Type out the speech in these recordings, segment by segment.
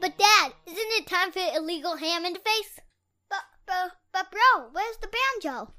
But Dad, isn't it time for illegal ham interface? But, but, but bro, where's the banjo?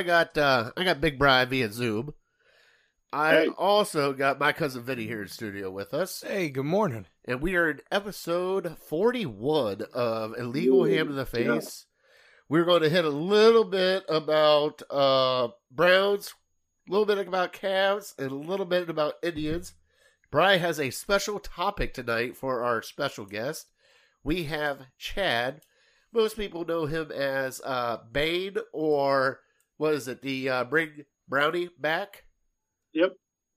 I got uh I got Big Bry via Zoom. I Hey. also got my cousin Vinny here in studio with us, Hey, good morning. and we are in episode forty-one of Illegal Ham in the yeah. Face. We're going to hit a little bit about uh Browns, a little bit about Cavs, and a little bit about Indians. Bry has a special topic tonight for our special guest. We have Chad. Most people know him as uh, Bane or what is it? The uh, Bring Brownie back. Yep.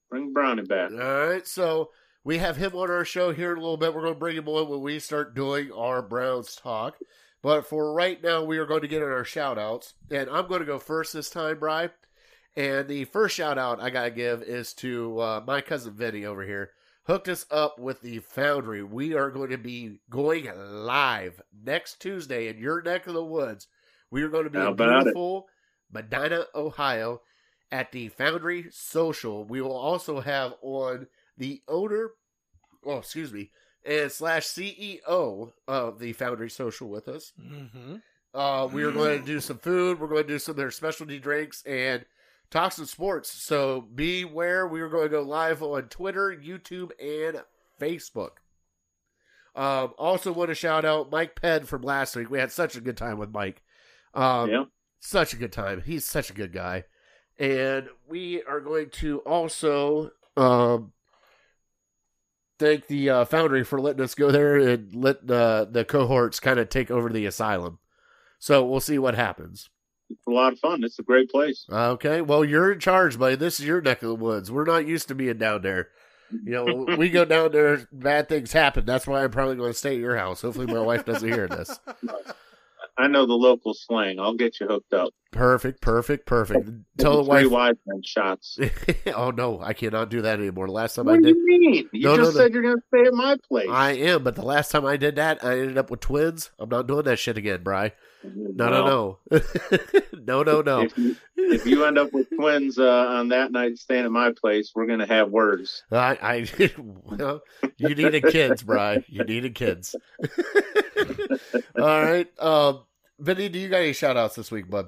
Bring Brownie back. All right, so we have him on our show here in a little bit. We're going to bring him on when we start doing our Browns talk. But for right now, we are going to get in our shout outs. And I'm going to go first this time, Bry. And the first shout out I got to give is to uh, my cousin Vinny over here. Hooked us up with the Foundry. We are going to be going live next Tuesday in your neck of the woods. We are going to be in beautiful Medina, Ohio at the Foundry Social. We will also have on the owner, oh, excuse me, and slash CEO of the Foundry Social with us. Mm-hmm. Uh, we are going to do some food. We're going to do some of their specialty drinks and talk some sports. So beware. We are going to go live on Twitter, YouTube, and Facebook. Um, also, want to shout out Mike Penn from last week. We had such a good time with Mike. Um, yeah. Such a good time. He's such a good guy. And we are going to also um, thank the uh, Foundry for letting us go there and let the the cohorts kind of take over the asylum. So we'll see what happens. It's a lot of fun. It's a great place. Okay, well you're in charge, buddy. This is your neck of the woods. We're not used to being down there. You know, we go down there, bad things happen. That's why I'm probably going to stay at your house. Hopefully, my wife doesn't hear this. I know the local slang. I'll get you hooked up. Perfect, perfect, perfect. Tell the wife. wise men shots. oh no, I cannot do that anymore. The last time What I do did, you mean? You No, no, just no. said you're going to stay at my place. I am, but the last time I did that, I ended up with twins. I'm not doing that shit again, Bry. No, no, no, no, no, no. If you, if you end up with twins uh, on that night staying at my place, we're going to have words. I, I, well, you needed kids, Bry. You needed kids. All right, um, Vinny, do you got any shout outs this week, bud?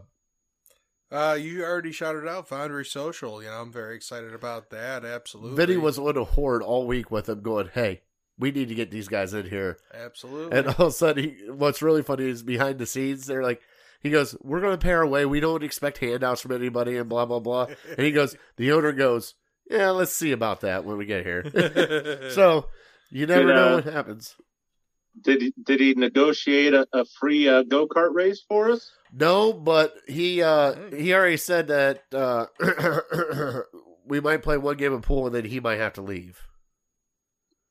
Uh, you already shouted out Foundry Social. You know, I'm very excited about that. Absolutely. Vinny was on a horde all week with him, going, "Hey, we need to get these guys in here." absolutely. And all of a sudden, he, what's really funny is behind the scenes, they're like, he goes, "We're going to pay our way. We don't expect handouts from anybody," and blah blah blah. And he goes, the owner goes, "Yeah, let's see about that when we get here." so you never Did, know uh, what happens. Did he, did he negotiate a, a free uh, go kart race for us? No, but he uh Hey. he already said that uh we might play one game of pool and then he might have to leave.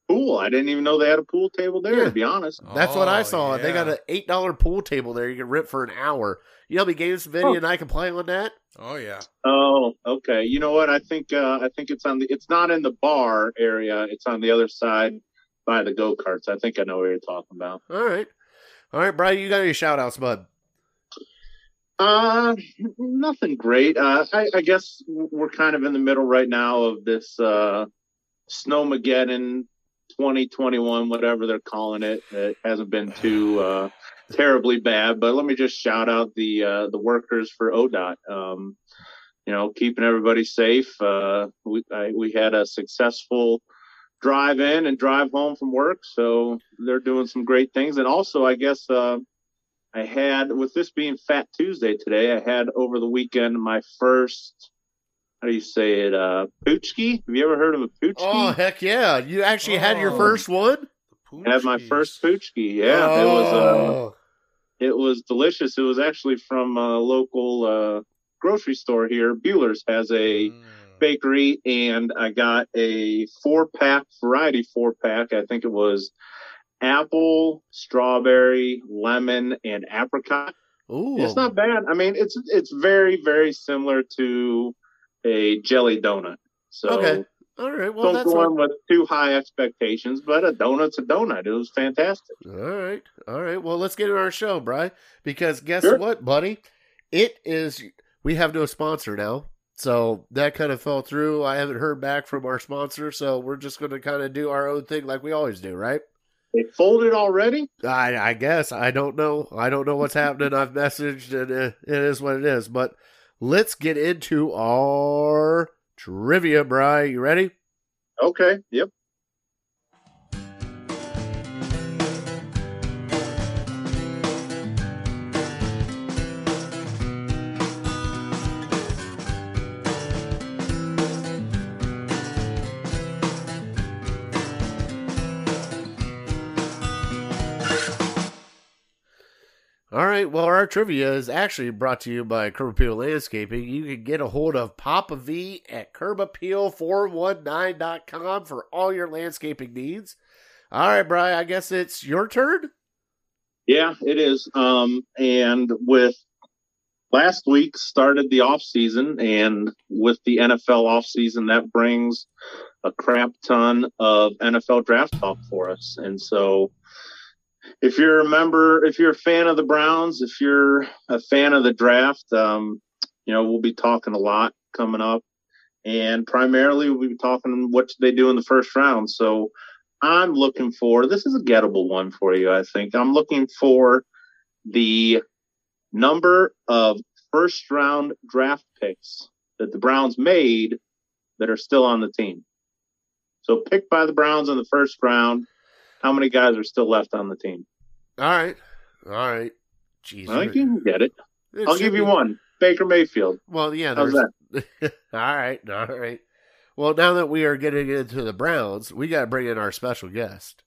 Pool? I didn't even know they had a pool table there, Yeah. to be honest. That's what I Oh, saw. They got an eight dollar pool table there. You can rent for an hour. You know how many games Vinny Oh. and I can play on that? Oh yeah. Oh, okay. You know what? I think uh, I think it's on the. It's not in the bar area. It's on the other side by the go karts. I think I know what you're talking about. All right. All right, Brian, you got any shout outs, bud? Uh, nothing great. Uh, I, I guess we're kind of in the middle right now of this uh, Snowmageddon 2021, whatever they're calling it. It hasn't been too uh, terribly bad, but let me just shout out the uh, the workers for ODOT. Um, you know, keeping everybody safe. Uh, we I, we had a successful drive in and drive home from work, so they're doing some great things. And also, I guess. Uh, I had, with this being Fat Tuesday today, I had over the weekend my first, how do you say it, uh, poochki? Have you ever heard of a poochki? Oh heck yeah! You actually had your Oh. first one. The I had my first poochki. Yeah, it was, uh, Oh. it was delicious. It was actually from a local, uh, grocery store here, Buehler's, has a Mm. bakery, and I got a four pack variety four pack. I think it was apple, strawberry, lemon, and apricot. Ooh, It's not bad. I mean, it's it's very very similar to a jelly donut. So Okay. All right. Well, don't go in with too high expectations, but a donut's a donut. It was fantastic. All right. All right. Well, let's get to our show, Bry. Because guess Sure. what, buddy? It is. We have no sponsor now, so that kind of fell through. I haven't heard back from our sponsor, so we're just going to kind of do our own thing like we always do, right? They folded already. I, I guess I don't know. I don't know what's happening. I've messaged, and it, it is what it is. But let's get into our trivia, Bry. You ready? Okay. Yep. Right. Well, our trivia is actually brought to you by Curb Appeal Landscaping. You can get a hold of Papa V at curbappeal419.com for all your landscaping needs. All right, Brian, I guess it's your turn. Yeah, it is. Um, and with last week started the off season, and with the NFL off season, that brings a crap ton of NFL draft talk for us. And so, if you're a member, if you're a fan of the Browns, if you're a fan of the draft, um, you know we'll be talking a lot coming up, and primarily we'll be talking what they do in the first round. So. I'm looking for this is a gettable one for you, I think. I'm looking for the number of first round draft picks that the Browns made that are still on the team. So picked by the Browns in the first round, how many guys are still left on the team? All right. All right. Jeez. I think you can get it. it I'll give you be- one. Baker Mayfield. Well, yeah. How's There's... all right. All right. Well, now that we are getting into the Browns, we got to bring in our special guest.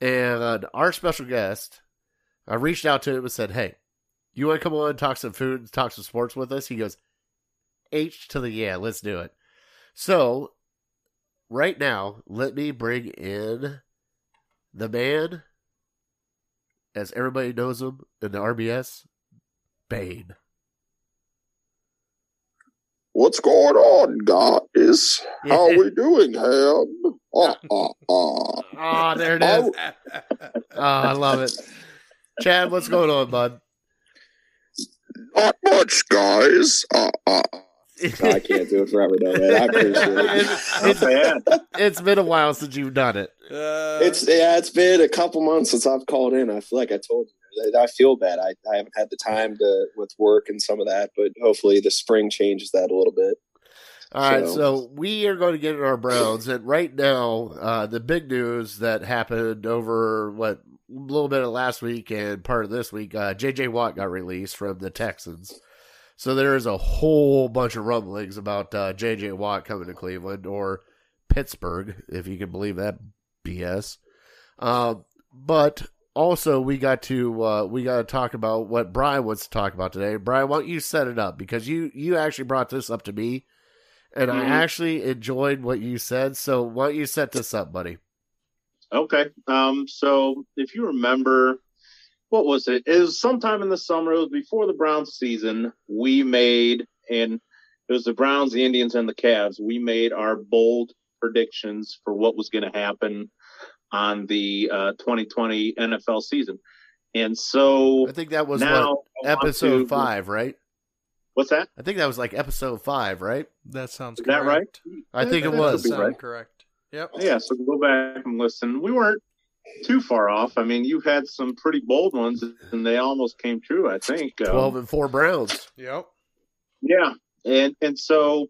And uh, our special guest, I reached out to him and said, Hey, you want to come on and talk some food talk some sports with us? He goes, H to the yeah, let's do it. So, right now, let me bring in the man, as everybody knows him in the RBS, Bane. What's going on, guys? How Yeah. we doing, Ham? Uh, uh, uh. Oh, there it is. Oh, I love it. Chad, what's going on, bud? Not much, guys. Uh, I can't do it forever, though, man. I appreciate it. It's, Not bad. it's been a while since you've done it. Uh, It's yeah, it's been a couple months since I've called in. I feel like I told you, I I feel bad. I, I haven't had the time to with work and some of that, but hopefully the spring changes that a little bit. All right, So- so we are going to get in our Browns, and right now, uh, the big news that happened over what a little bit of last week and part of this week, uh, J.J. Watt got released from the Texans. So there is a whole bunch of rumblings about uh, J.J. Watt coming to Cleveland or Pittsburgh, if you can believe that BS. Uh, but also, we got to uh, we got to talk about what Brian wants to talk about today. Brian, why don't you set it up because you you actually brought this up to me, and I Mhm. actually enjoyed what you said. So why don't you set this up, buddy? Okay. Um, so if you remember, what was it? It was sometime in the summer. It was before the Browns season. We made, and it was the Browns, the Indians, and the Cavs. We made our bold predictions for what was going to happen on the uh, 2020 NFL season. And so I think that was now what episode to- five, right? What's that? I think that was like episode five, right? that sounds Is that correct. I think it was. could Sound right. correct. Yep. Yeah, so go back and listen. We weren't too far off. I mean, you had some pretty bold ones, and they almost came true. I think. Um, Twelve and four Browns. Yep. Yeah, and and so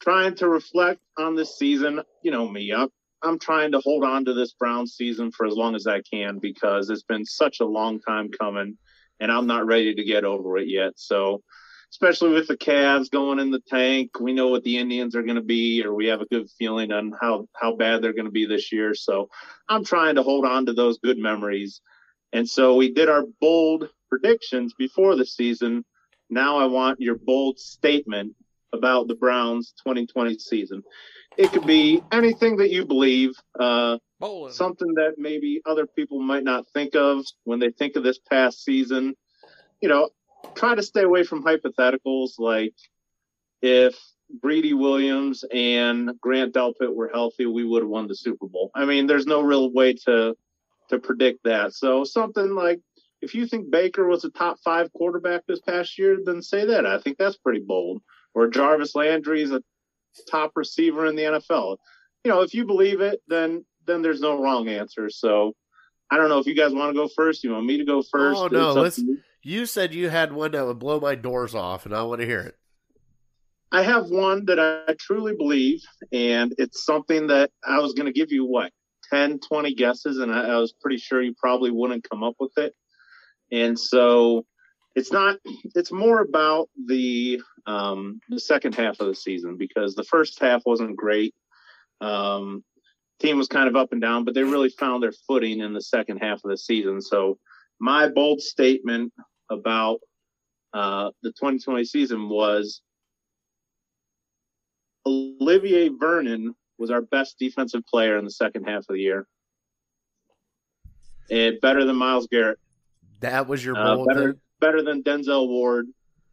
trying to reflect on this season, you know me, I'm I'm trying to hold on to this Brown season for as long as I can because it's been such a long time coming, and I'm not ready to get over it yet. So, especially with the Cavs going in the tank, we know what the Indians are going to be, or we have a good feeling on how how bad they're going to be this year. So, I'm trying to hold on to those good memories, and so we did our bold predictions before the season Now I want your bold statement about the Browns 2020 season. It could be anything that you believe, uh, Bowling. something that maybe other people might not think of when they think of this past season. You know, try to stay away from hypotheticals like if Greedy Williams and Grant Delpit were healthy, we would have won the Super Bowl. I mean, there's no real way to to predict that. So something like if you think Baker was a top five quarterback this past year, then say that. I think that's pretty bold. Or Jarvis Landry is a top receiver in the NFL. You know, if you believe it, then then there's no wrong answer. So I don't know if you guys want to go first. You want me to go first? Oh, no, let's- you. Said you had one that would blow my doors off, and I want to hear it. I have one that I truly believe, and it's something that I was going to give you what 10, 20 guesses, and I, I was pretty sure you probably wouldn't come up with it. And so it's not, it's more about the, um, the second half of the season because the first half wasn't great. Um, team was kind of up and down, but they really found their footing in the second half of the season. So my bold statement about uh, the 2020 season was Olivier Vernon was our best defensive player in the second half of the year. And better than Myles Garrett, That was your uh, better better than Denzel Ward.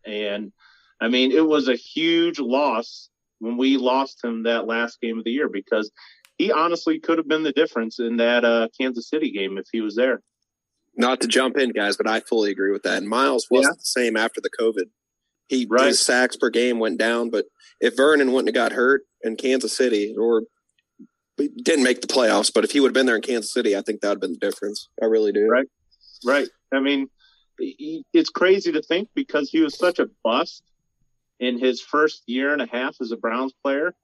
And I mean, it was a huge loss when we lost him that last game of the year because he honestly could have been the difference in that uh, Kansas City game if he was there. Not to jump in, guys, but I fully agree with that. And Myles wasn't the same after the COVID. He Right. his sacks per game went down, but if Vernon wouldn't have got hurt in Kansas City or didn't make the playoffs, but if he would have been there in Kansas City, I think that would have been the difference. I really do. Right. Right. I mean, it's crazy to think because he was such a bust in his first year and a half as a Browns player.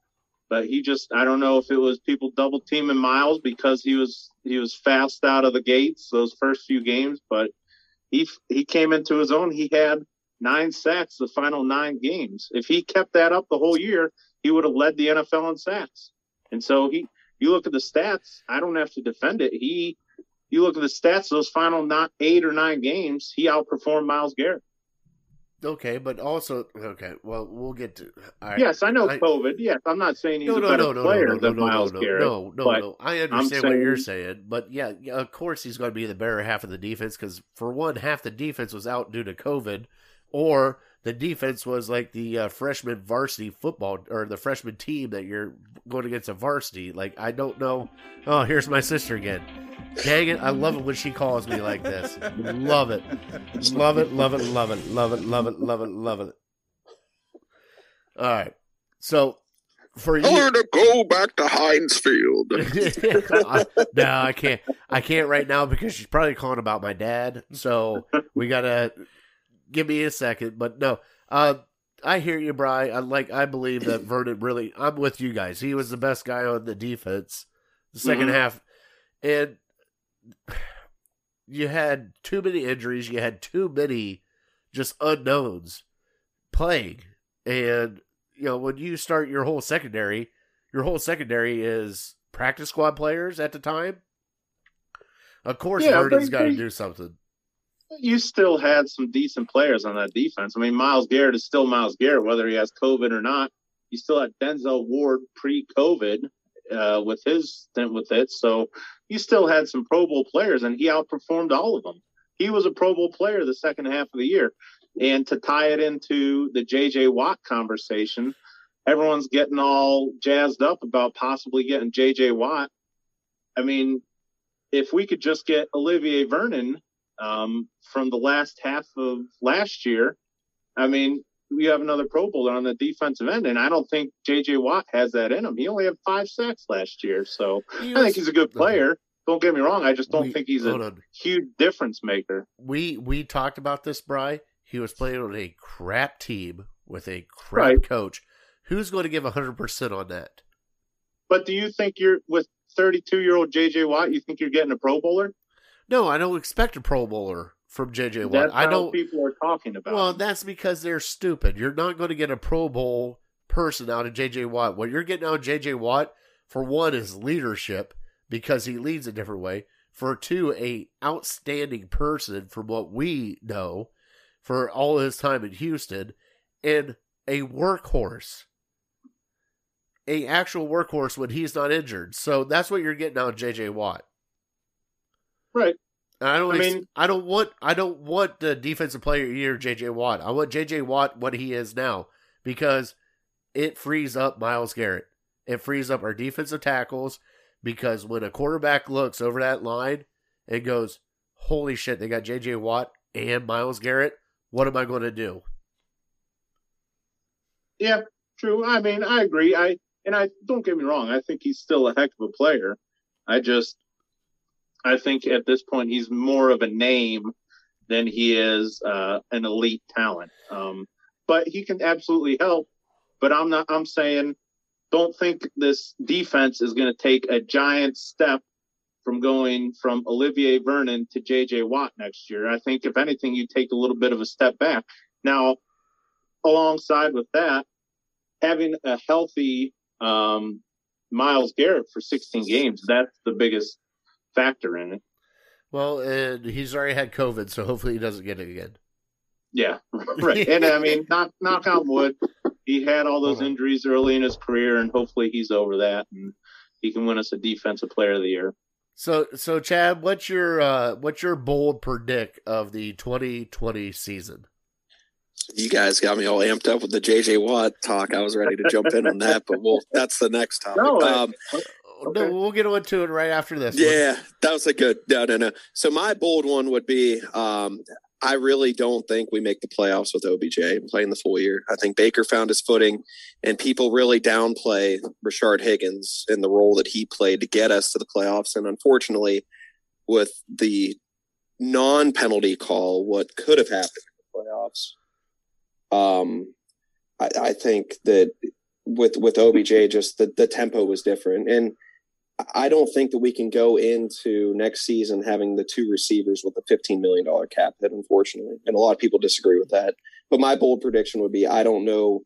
But he just I don't know if it was people double teaming Myles because he was he was fast out of the gates those first few games, but he he came into his own. He had nine sacks the final nine games. If he kept that up the whole year, he would have led the NFL in sacks. And so he you look at the stats, I don't have to defend it. He you look at the stats, those final not eight or nine games, he outperformed Myles Garrett. Okay, but also, okay, well, we'll get to. right. Yes, I know I- COVID. Yes, I'm not saying he's No, a better no, no, player no, no, than no, Myles no, Garrett. no, no, no. I understand what you're saying, but yeah, yeah, of course he's going to be the better half of the defense because for one, half the defense was out due to COVID, or the defense was like the uh, freshman varsity football or the freshman team that you're going against a varsity. Like I don't know. Oh, here's my sister again. Dang it! I love it when she calls me like this. Love it, love it, love it, love it, love it, love it, love it, love it. All right, so for you. Her to go back to Heinz Field. I- no, I can't. I can't right now because she's probably calling about my dad. So we gotta give me a second. But no, uh, I hear you, Bry. I like. I believe that Vernon really. I'm with you guys. He was the best guy on the defense. The 2nd Mhm. half, and you had too many injuries. You had too many just unknowns playing, and you know when you start your whole secondary your whole secondary is practice squad players at the time. Of course, Yeah, Vernon's got to do something. You still had some decent players on that defense. I mean, Myles Garrett is still Myles Garrett, whether he has COVID or not. You still had Denzel Ward pre-COVID uh, with his stint with it, so you still had some Pro Bowl players, and he outperformed all of them. He was a Pro Bowl player the second half of the year. And to tie it into the J.J. Watt conversation, everyone's getting all jazzed up about possibly getting J.J. Watt. I mean, if we could just get Olivier Vernon um, from the last half of last year. I mean, we have another Pro Bowler on the defensive end, and I don't think J.J. Watt has that in him. He only had five sacks last year, so He I think he's a good player. Don't get me wrong. I just don't we- think he's a on. huge difference maker. We we talked about this, Bry. He was playing on a crap team with a crap Right. coach. Who's going to give hundred percent on that? But do you think you're with 32 year old J.J. Watt? You think you're getting a Pro Bowler? No, I don't expect a Pro Bowler from JJ Watt. That's I don't. people are talking about. Well, him. that's because they're stupid. You're not going to get a Pro Bowl person out of JJ Watt. What you're getting out of JJ Watt, for one, is leadership because he leads a different way. For two, a outstanding person from what we know. for all his time in Houston and a workhorse. A actual workhorse when he's not injured. So that's what you're getting out of JJ Watt. Right. And I don't I ex- mean- I don't want I don't want the defensive player year JJ Watt. I want JJ Watt what he is now because it frees up Myles Garrett. It frees up our defensive tackles because when a quarterback looks over that line and goes, "Holy shit, they got JJ Watt and Myles Garrett. What am I going to do?" Yeah, true. I mean, I agree. I and I don't get me wrong. I think he's still a heck of a player. I just, I think at this point he's more of a name than he is uh, an elite talent. Um, but he can absolutely help. But I'm not. I'm saying, don't think this defense is going to take a giant step from going from Olivier Vernon to J.J. Watt next year. I think if anything, you take a little bit of a step back. Now, alongside with that, having a healthy um, Myles Garrett for 16 games, that's the biggest factor in it. Well, and he's already had COVID, so hopefully he doesn't get it again. Yeah, right. And I mean, knock, knock on wood, he had all those injuries early in his career, and hopefully he's over that and he can win us a defensive player of the year. So, so Chad, what's your uh, what's your bold predict of the 2020 season? You guys got me all amped up with the JJ Watt talk. I was ready to jump in on that, but well, that's the next topic. No, um, Okay. No, we'll get on to it right after this. one. Yeah, that was a good. No, no, no. So my bold one would be: um, I really don't think we make the playoffs with OBJ playing the full year. I think Baker found his footing, and people really downplay Rashard Higgins and the role that he played to get us to the playoffs. And unfortunately, with the non-penalty call, what could have happened in the playoffs, um, I, I think that with with OBJ, just the the tempo was different and. I don't think that we can go into next season having the two receivers with a $15 million cap hit, unfortunately. And a lot of people disagree with that. But my bold prediction would be I don't know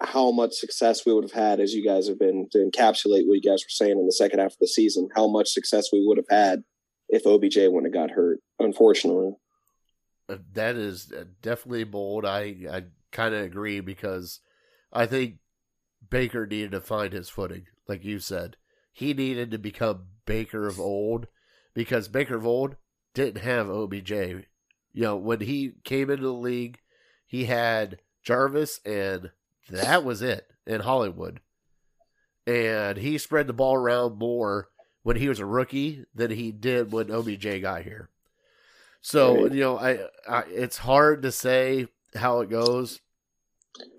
how much success we would have had, as you guys have been to encapsulate what you guys were saying in the second half of the season, how much success we would have had if OBJ wouldn't have got hurt, unfortunately. Uh, That is uh, definitely bold. I I kind of agree because I think Baker needed to find his footing, like you said. He needed to become Baker of old because Baker of old didn't have OBJ. You know, when he came into the league, he had Jarvis, and that was it in Hollywood. And he spread the ball around more when he was a rookie than he did when OBJ got here. So you know, I, I it's hard to say how it goes.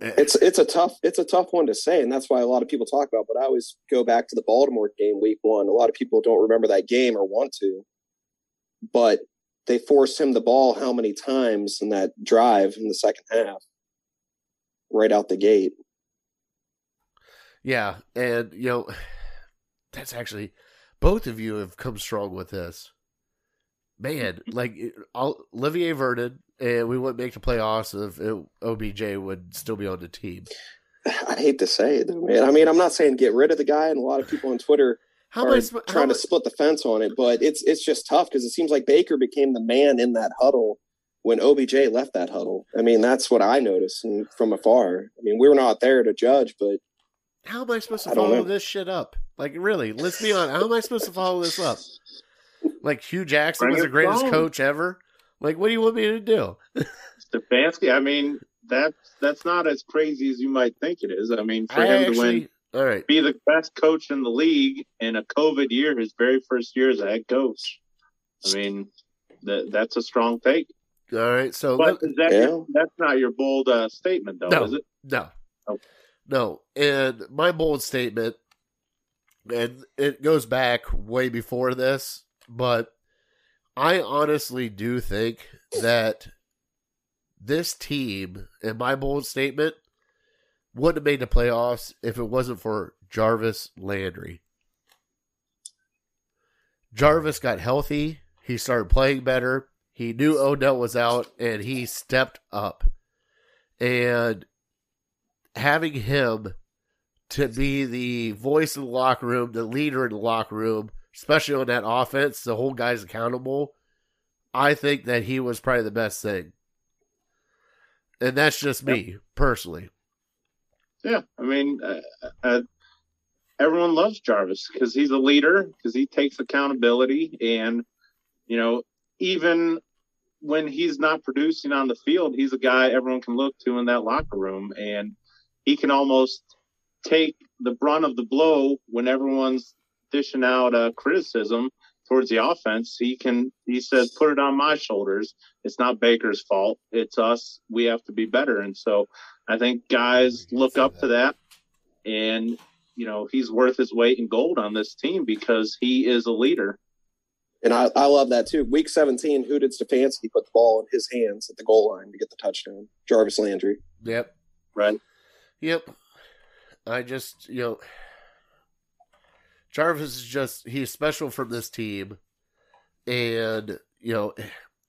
Eh. It's it's a tough it's a tough one to say, and that's why a lot of people talk about. But I always go back to the Baltimore game, week one. A lot of people don't remember that game or want to, but they forced him the ball how many times in that drive in the second half, right out the gate. Yeah, and you know, that's actually both of you have come strong with this. Man, like Olivier Vernon, and we wouldn't make the playoffs if it, OBJ would still be on the team. I hate to say it, though, man. I mean, I'm not saying get rid of the guy, and a lot of people on Twitter How are am I sp- trying to split the fence on it, but it's it's just tough because it seems like Baker became the man in that huddle when OBJ left that huddle. I mean, that's what I noticed and from afar. I mean, we were not there to judge, but How am I supposed to I follow this shit up? Like, really, let's be honest. How am I supposed to follow this up? Like, Hue Jackson Bring was the greatest home. coach ever. Like, what do you want me to do? Stefanski, I mean, that's that's not as crazy as you might think it is. I mean, for I him to win, all right. be the best coach in the league in a COVID year, his very first year as a head coach. I mean, that that's a strong take. All right. So, But let- that Yeah. your, that's not your bold uh, statement, though, No. is it? No. Okay. No. And my bold statement, and it goes back way before this, but I honestly do think that this team, and my bold statement, wouldn't have made the playoffs if it wasn't for Jarvis Landry. Jarvis got healthy. He started playing better. He knew Odell was out, and he stepped up. And having him to be the voice in the locker room, the leader in the locker room, especially on that offense, the whole guy's accountable. I think that he was probably the best thing. and that's just me personally. Yeah, I mean, uh, uh, everyone loves Jarvis because he's a leader, because he takes accountability, and you know, even when he's not producing on the field, he's a guy everyone can look to in that locker room, and he can almost take the brunt of the blow when everyone's dishing out uh, criticism towards the offense. He can, he says, put it on my shoulders. It's not Baker's fault. It's us. We have to be better. And so I think guys look up to that. And, you know, he's worth his weight in gold on this team because he is a leader. And I, I love that too. Week 17, who did Stefanski put the ball in his hands at the goal line to get the touchdown? Jarvis Landry. Yep. Right. Yep. I just, you know, Jarvis is just, he's special from this team. And, you know,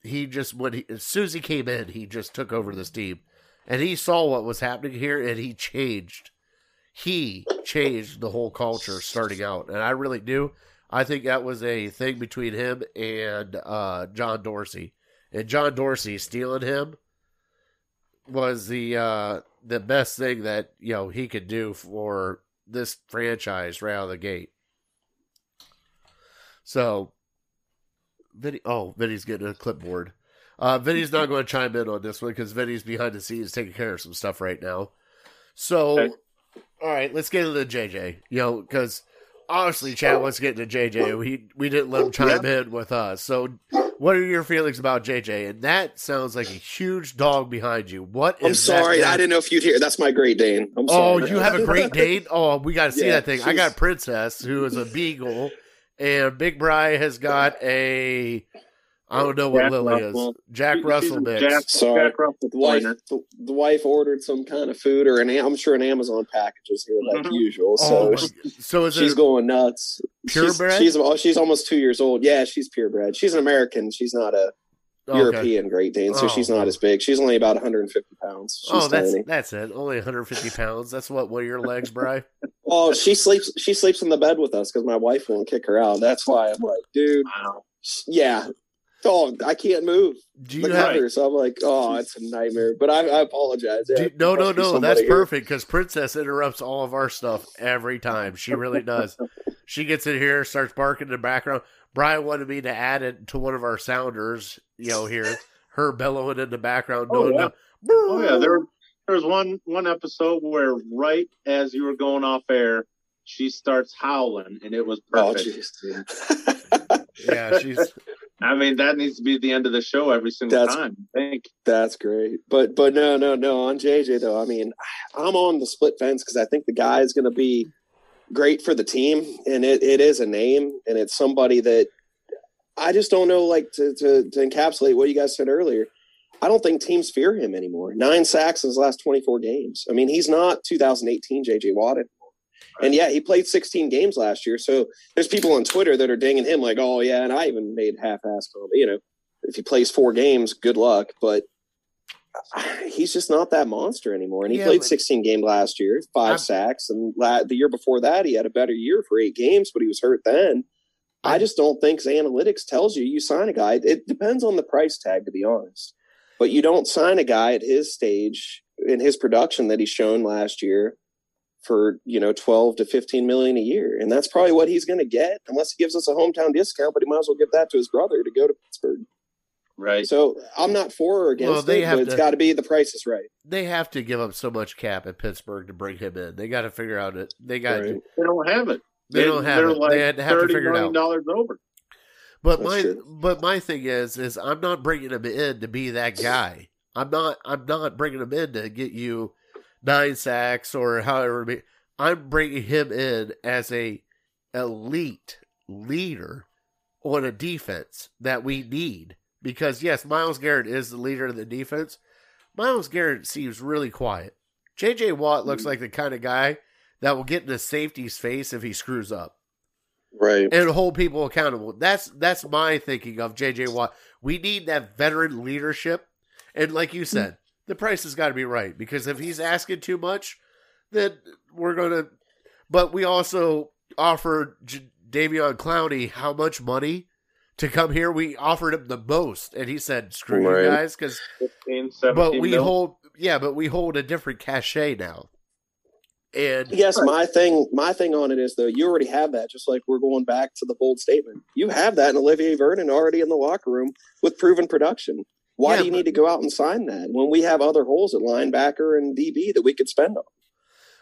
he just, when he, as soon as he came in, he just took over this team. And he saw what was happening here and he changed. He changed the whole culture starting out. And I really do. I think that was a thing between him and uh, John Dorsey. And John Dorsey stealing him was the uh, the best thing that you know he could do for this franchise right out of the gate. So, Vinny, oh, Vinny's getting a clipboard. Uh, Vinny's not going to chime in on this one because Vinny's behind the scenes taking care of some stuff right now. So, Okay. all right, let's get into JJ. You know, because honestly, Chad wants to get into JJ. We we didn't let him chime in with us. So, what are your feelings about JJ? And that sounds like a huge dog behind you. What is I'm sorry. I didn't know if you'd hear. That's my Great Dane. I'm Oh, sorry. you have a Great Dane? Oh, we got to see Yeah, that thing. I got Princess, who is a beagle, and Big Bry has got a. I don't know what Jack Lily Russell. is. Jack She's Russell mix. Jack, Sorry. Jack Russell the wife, the, the wife ordered some kind of food, or an I'm sure an Amazon package is here like Mhm. usual. Oh, So my- she- so is she's going nuts. purebred? She's, she's oh, she's almost two years old. Yeah, she's purebred. She's an American. She's not a okay. European Great Dane, so Oh. she's not oh. as big. She's only about 150 pounds. She's Oh, that's tiny. that's it. Only 150 pounds. That's what one of your legs, Bry. Oh, she sleeps. She sleeps in the bed with us because my wife won't kick her out. That's why I'm like, dude, Wow. yeah, dog, I can't move. Do the you have? cover. So I'm like, oh, it's a nightmare. But I, I apologize. Yeah, no, no, no. That's here. perfect because Princess interrupts all of our stuff every time. She really does. she gets in here, starts barking in the background. Brian wanted me to add it to one of our sounders. You know, here her bellowing in the background. Oh, doing yeah. the- Oh yeah, there there was one one episode where right as you were going off air, she starts howling, and it was Oh, perfect. jeez. Yeah, she's I mean, that needs to be the end of the show every single That's- time. I think. That's great. But but no no no on JJ though. I mean, I'm on the split fence because I think the guy is going to be great for the team, and it, it is a name, and it's somebody that I just don't know like to, to to encapsulate what you guys said earlier. I don't think teams fear him anymore. Nine sacks in his last 24 games. I mean, he's not 2018 JJ Watt anymore. And yeah, he played 16 games last year. So there's people on Twitter that are dinging him like, oh yeah, and I even made half-ass. You know, if he plays four games, good luck. But he's just not that monster anymore. And he Yeah, played but- 16 game last year, 5 I'm- sacks, and la- the year before that he had a better year for eight games, but he was hurt then. I just don't think his analytics tells you you sign a guy. It depends on the price tag, to be honest. But you don't sign a guy at his stage in his production that he's shown last year for you know 12 to 15 million a year and that's probably what he's going to get unless he gives us a hometown discount but he might as well give that to his brother to go to pittsburgh Right. so i'm not for or against Well, they it have but it's to- got to be the price is right they have to give up so much cap at Pittsburgh to bring him in. They got to figure out it. They got Right. They don't have it. they don't have They're it. like they had to have to figure it out. Dollars over. But That's my true. but my thing is is I'm not bringing him in to be that guy. I'm not I'm not bringing him in to get you nine sacks or however. I'm bringing him in as a elite leader on a defense that we need because yes, Myles Garrett is the leader of the defense. Myles Garrett seems really quiet. JJ Watt looks mm-hmm. like the kind of guy that will get in the safety's face if he screws up right and hold people accountable. That's that's my thinking of JJ Watt. We need that veteran leadership, and like you said, the price has got to be right because if he's asking too much, then we're gonna. But we also offered J- Davion Clowney how much money to come here? We offered him the most, and he said, "Screw Right. you guys," because 17 but we mil. hold yeah, but we hold a different cachet now. And Yes, my thing, my thing on it is though, you already have that. Just like we're going back to the bold statement, you have that in Olivier Vernon already in the locker room with proven production. Why Yeah, do you but- need to go out and sign that when we have other holes at linebacker and DB that we could spend on?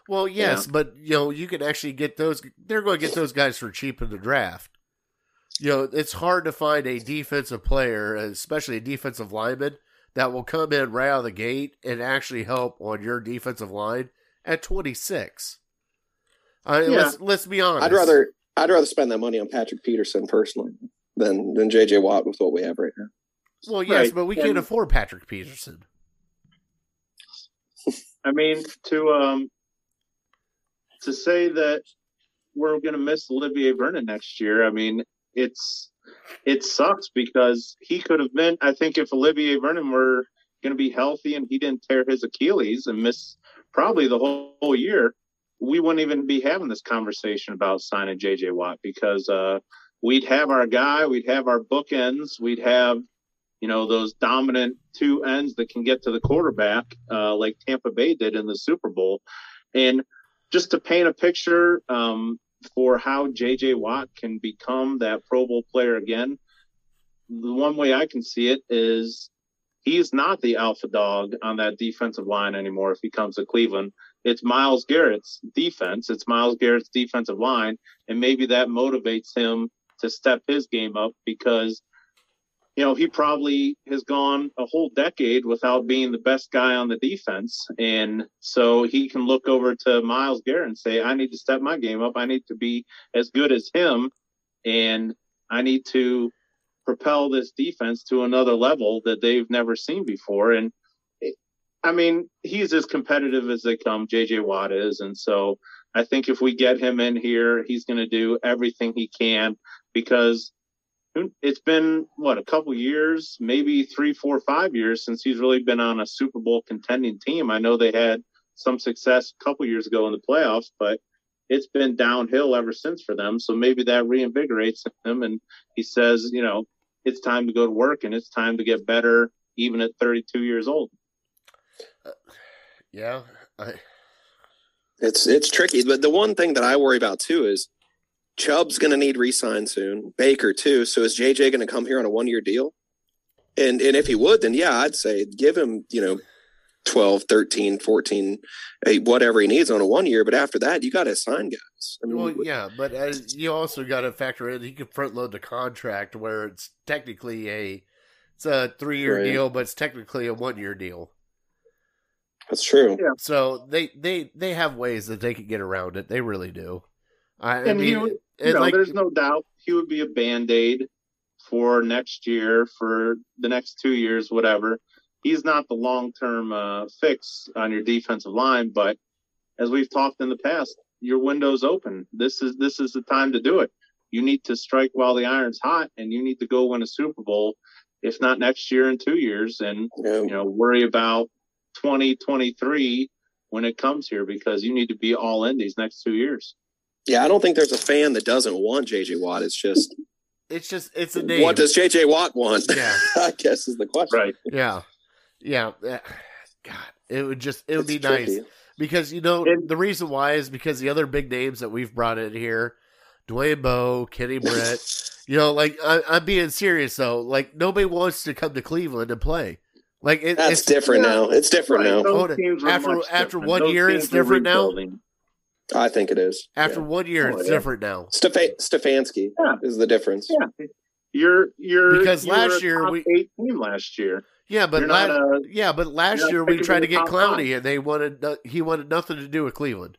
well, yes, but you know, you can actually get those. They're going to get those guys for cheap in the draft. You know, it's hard to find a defensive player, especially a defensive lineman, that will come in right out of the gate and actually help on your defensive line at 26. I mean, Yeah. let's let's be honest. I'd rather, I'd rather spend that money on Patrick Peterson personally than than JJ Watt with what we have right now. Well, yes, Right, but we can't afford Patrick Peterson. I mean, to um, to say that we're going to miss Olivier Vernon next year. I mean, it's it sucks because he could have been. I think if Olivier Vernon were going to be healthy and he didn't tear his Achilles and miss probably the whole, whole year, we wouldn't even be having this conversation about signing JJ Watt because uh, we'd have our guy, we'd have our bookends, we'd have you know those dominant two ends that can get to the quarterback, uh, like Tampa Bay did in the Super Bowl, and just to paint a picture um, for how JJ Watt can become that Pro Bowl player again. The one way I can see it is he's not the alpha dog on that defensive line anymore if he comes to Cleveland. It's Myles Garrett's defense, it's Myles Garrett's defensive line, and maybe that motivates him to step his game up because you know, he probably has gone a whole decade without being the best guy on the defense. And so he can look over to Myles Garrett and say, I need to step my game up. I need to be as good as him. And I need to propel this defense to another level that they've never seen before. And I mean, he's as competitive as they come, JJ Watt is. And so I think if we get him in here, he's going to do everything he can because it's been what a couple years, maybe three, four, five years since he's really been on a Super Bowl contending team. I know they had some success a couple years ago in the playoffs, but it's been downhill ever since for them. So maybe that reinvigorates him, and he says, you know, it's time to go to work and it's time to get better, even at 32 years old. Uh, yeah, I, It's it's tricky, but the one thing that I worry about too is Chubb's going to need re-sign soon. Baker too. So is JJ going to come here on a one-year deal? And and if he would, then yeah, I'd say give him, you know, 12, 13, 14, eh, whatever he needs on a one year. But after that, you got to sign guys. I mean, well, yeah, but as you also got to factor in he can front load the contract where it's technically a it's a three year Right. deal, but it's technically a one year deal. that's true. Yeah. So they they they have ways that they can get around it. They really do. I, I And he would- no, like there's no doubt he would be a band aid for next year, for the next two years, whatever. He's not the long term uh, fix on your defensive line, but as we've talked in the past, your window's open. This is this is the time to do it. You need to strike while the iron's hot, and you need to go win a Super Bowl, if not next year in two years, and Yeah. you know worry about 2023 when it comes here because you need to be all in these next two years. Yeah, I don't think there's a fan that doesn't want JJ Watt. It's just it's just it's a name. what does JJ Watt want? Yeah. I guess is the question. Right. yeah, yeah. God, it would just it would be It's nice. Because you know And- the reason why is because the other big names that we've brought in here, Dwayne Bowe, Kenny Britt, you know, like I, I'm being serious though. Like nobody wants to come to Cleveland and play. Like it, That's it's different Yeah. now. It's different Right. now. Those Hold it. teams were After- after different. one Those year, it's different now? Rebuilding. I think it is. after Yeah. one year, Oh, it's yeah. different now. Stefa- Stefanski Yeah. is the difference. Yeah. You're you're Because you were last year we- eight team last year. Yeah, but You're last a- yeah, but last year we tried to get top Clowney, and they wanted he wanted nothing to do with Cleveland.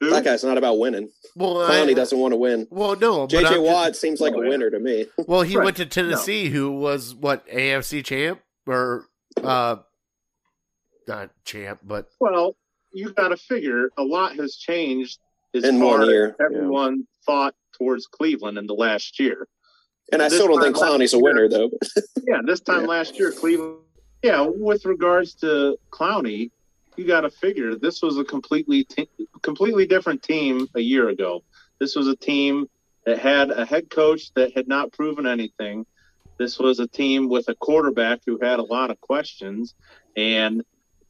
Who? That guy's not about winning. Well, Clowney I, doesn't want to win. well, no, but I'm JJ just- Watt seems like a winner to me. Well, he Right. went to Tennessee, who was what AFC champ or uh, not champ, but Well, you got to figure a lot has changed as In far one year, as everyone thought towards Cleveland in the last year. And I still don't think Clowney's a year- winner, though. Yeah, this time Yeah. last year, Cleveland. Yeah, with regards to Clowney, you got to figure this was a completely te- completely different team a year ago. This was a team that had a head coach that had not proven anything. This was a team with a quarterback who had a lot of questions, and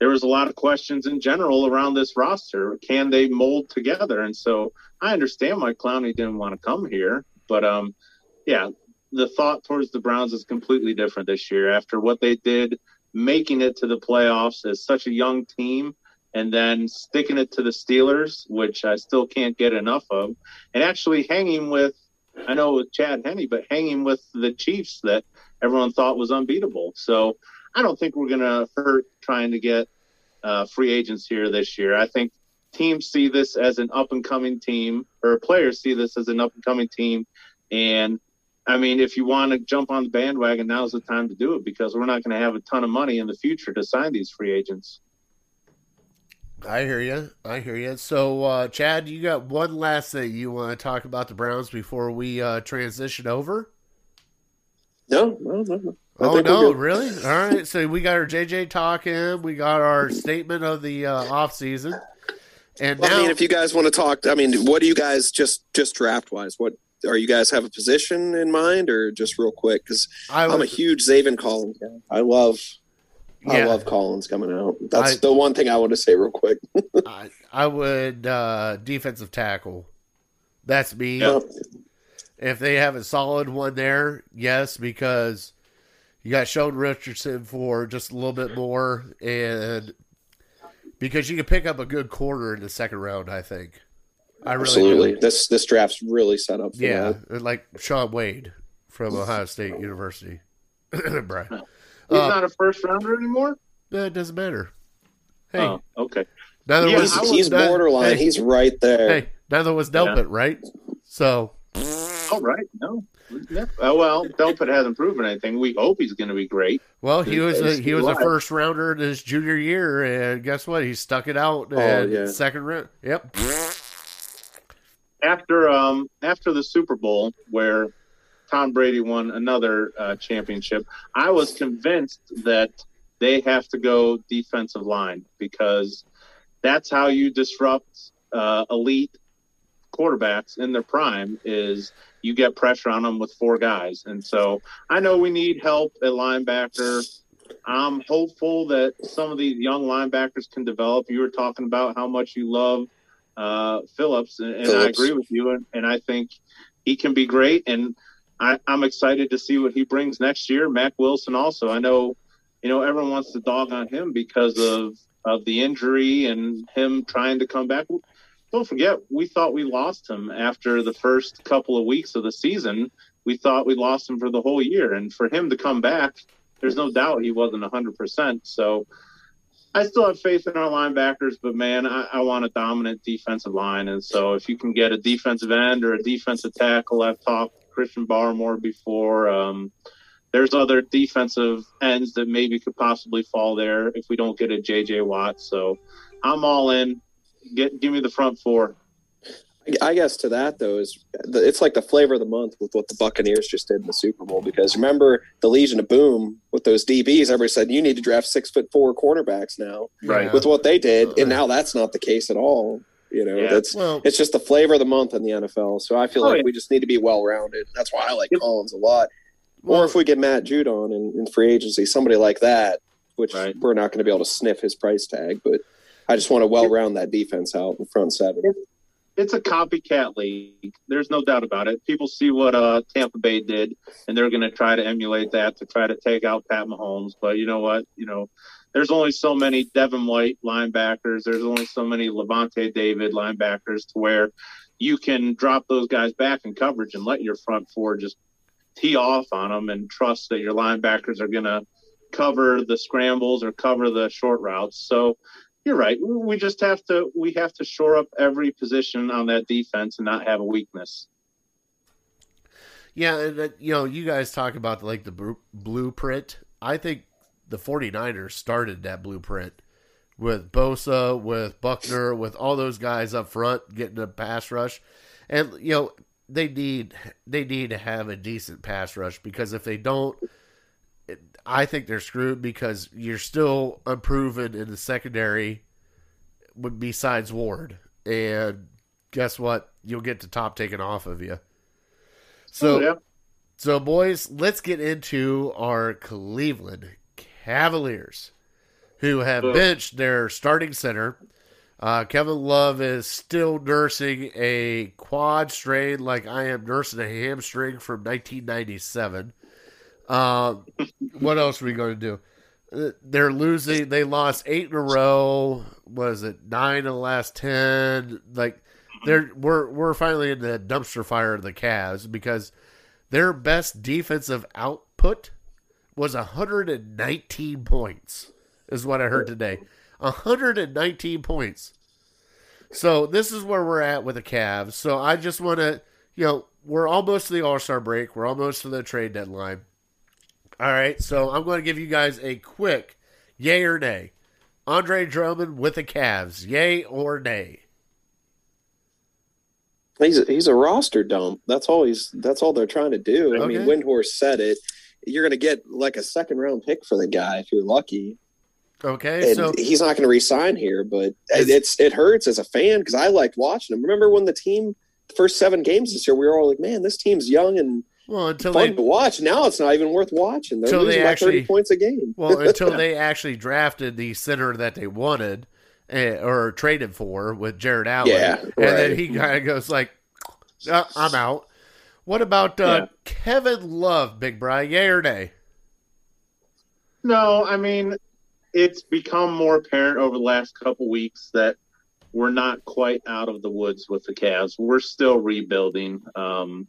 there was a lot of questions in general around this roster. Can they mold together? And so I understand why Clowney didn't want to come here, but um, yeah, the thought towards the Browns is completely different this year after what they did, making it to the playoffs as such a young team. And then sticking it to the Steelers, which I still can't get enough of, and actually hanging with, I know with Chad Henne, but hanging with the Chiefs that everyone thought was unbeatable. So I don't think we're going to hurt trying to get uh, free agents here this year. I think teams see this as an up and coming team, or players see this as an up and coming team. And I mean, if you want to jump on the bandwagon, now's the time to do it because we're not going to have a ton of money in the future to sign these free agents. I hear you. I hear you. So, uh, Chad, you got one last thing you want to talk about the Browns before we uh, transition over? No, no, no. Oh no, really? All right. So we got our JJ talking. We got our statement of the uh, off season, and Well, now I mean, if you guys want to talk, I mean, what do you guys just just draft wise? What are you guys have a position in mind, or just real quick? Because I'm a huge Zaven Collins guy. I love, I Yeah. love Collins coming out. That's I- the one thing I want to say real quick. I, I would uh, defensive tackle. That's me. Yeah. If they have a solid one there, yes, because you got Sheldon Richardson for just a little bit more, and because you can pick up a good quarter in the second round. I think. I really Absolutely, do. this this draft's really set up. For Yeah, that. like Shaun Wade from Ohio State University. Brian. He's Uh, not a first rounder anymore. That it doesn't matter. Hey, Oh, okay. neither Yeah, was he's, was- borderline. Hey, He's right there. hey, neither was Delpit, right? So All right. No. Yeah. Uh, well, Delpit hasn't proven anything. We hope he's going to be great. Well, he was a, he was a first rounder in his junior year, and guess what? He stuck it out. Oh, in yeah. second round. Yep. After um after the Super Bowl where Tom Brady won another uh, championship, I was convinced that they have to go defensive line because that's how you disrupt uh, elite quarterbacks in their prime is you get pressure on them with four guys. And so I know we need help at linebacker. I'm hopeful that some of these young linebackers can develop. You were talking about how much you love uh, Phillips, and, and I agree with you. And, and I think he can be great. And I, I'm excited to see what he brings next year. Mack Wilson also. I know, you know, everyone wants to dog on him because of of the injury and him trying to come back. Don't forget, we thought we lost him after the first couple of weeks of the season. We thought we lost him for the whole year, and for him to come back, there's no doubt he wasn't 100%. So I still have faith in our linebackers, but man, I, I want a dominant defensive line. And so if you can get a defensive end or a defensive tackle, I've talked Christian Barmore before. Um, there's other defensive ends that maybe could possibly fall there if we don't get a JJ Watt. So I'm all in. Get give me the front four. I guess to that though is the, it's like the flavor of the month with what the Buccaneers just did in the Super Bowl because remember the Legion of Boom with those DBs. Everybody said you need to draft six foot four cornerbacks now Right. With what they did, and now that's not the case at all. You know, Yeah. that's Well, it's just the flavor of the month in the NFL. So I feel Oh, like yeah. we just need to be well rounded. That's why I like Yep. Collins a lot. well, or if we get Matt Judon in, in free agency, somebody like that, which Right. we're not going to be able to sniff his price tag, but I just want to well round that defense out in front seven. It's a copycat league. There's no doubt about it. People see what uh, Tampa Bay did, and they're going to try to emulate that to try to take out Pat Mahomes. But you know what? You know, there's only so many Devin White linebackers. There's only so many Lavonte David linebackers to where you can drop those guys back in coverage and let your front four just tee off on them and trust that your linebackers are going to cover the scrambles or cover the short routes. So you're right. We just have to we have to shore up every position on that defense and not have a weakness. yeah, uh, you know, you guys talk about like the blueprint. I think the 49ers started that blueprint with Bosa, with Buckner, with all those guys up front getting a pass rush. And you know, they need they need to have a decent pass rush because if they don't I think they're screwed because you're still unproven in the secondary besides Ward. And guess what? You'll get the top taken off of you. So Oh, yeah. so, boys, let's get into our Cleveland Cavaliers, who have Ugh. benched their starting center. Uh, Kevin Love is still nursing a quad strain, like I am nursing a hamstring from 1997. Um, what else are we going to do? Uh, They're losing. They lost eight in a row. Was it nine of the last ten? Like they're we're we're finally in the dumpster fire of the Cavs because their best defensive output was 119 points. Is what I heard today. 119 points. So this is where we're at with the Cavs. So I just want to, you know, we're almost to the All Star break. We're almost to the trade deadline. All right, so I'm going to give you guys a quick yay or nay. Andre Drummond with the Cavs, yay or nay? He's a, he's a roster dump. That's all he's. That's all they're trying to do. I mean, Windhorst said it. You're going to get like a second round pick for the guy if you're lucky. Okay, And so he's not going to resign here, but Is- it's it hurts as a fan because I liked watching him. Remember when the team the first seven games this year, we were all like, "Man, this team's young and well until fun they to watch." Now it's not even worth watching. They're Till they losing by actually- thirty points a game. well until they actually drafted the center that they wanted eh, or traded for with Jarrett Allen. Yeah, and then he kind of goes like, uh, "I'm out." What about uh, Yeah. Kevin Love, Big Bry? Yay or nay? No, I mean, it's become more apparent over the last couple weeks that we're not quite out of the woods with the Cavs. We're still rebuilding. Um,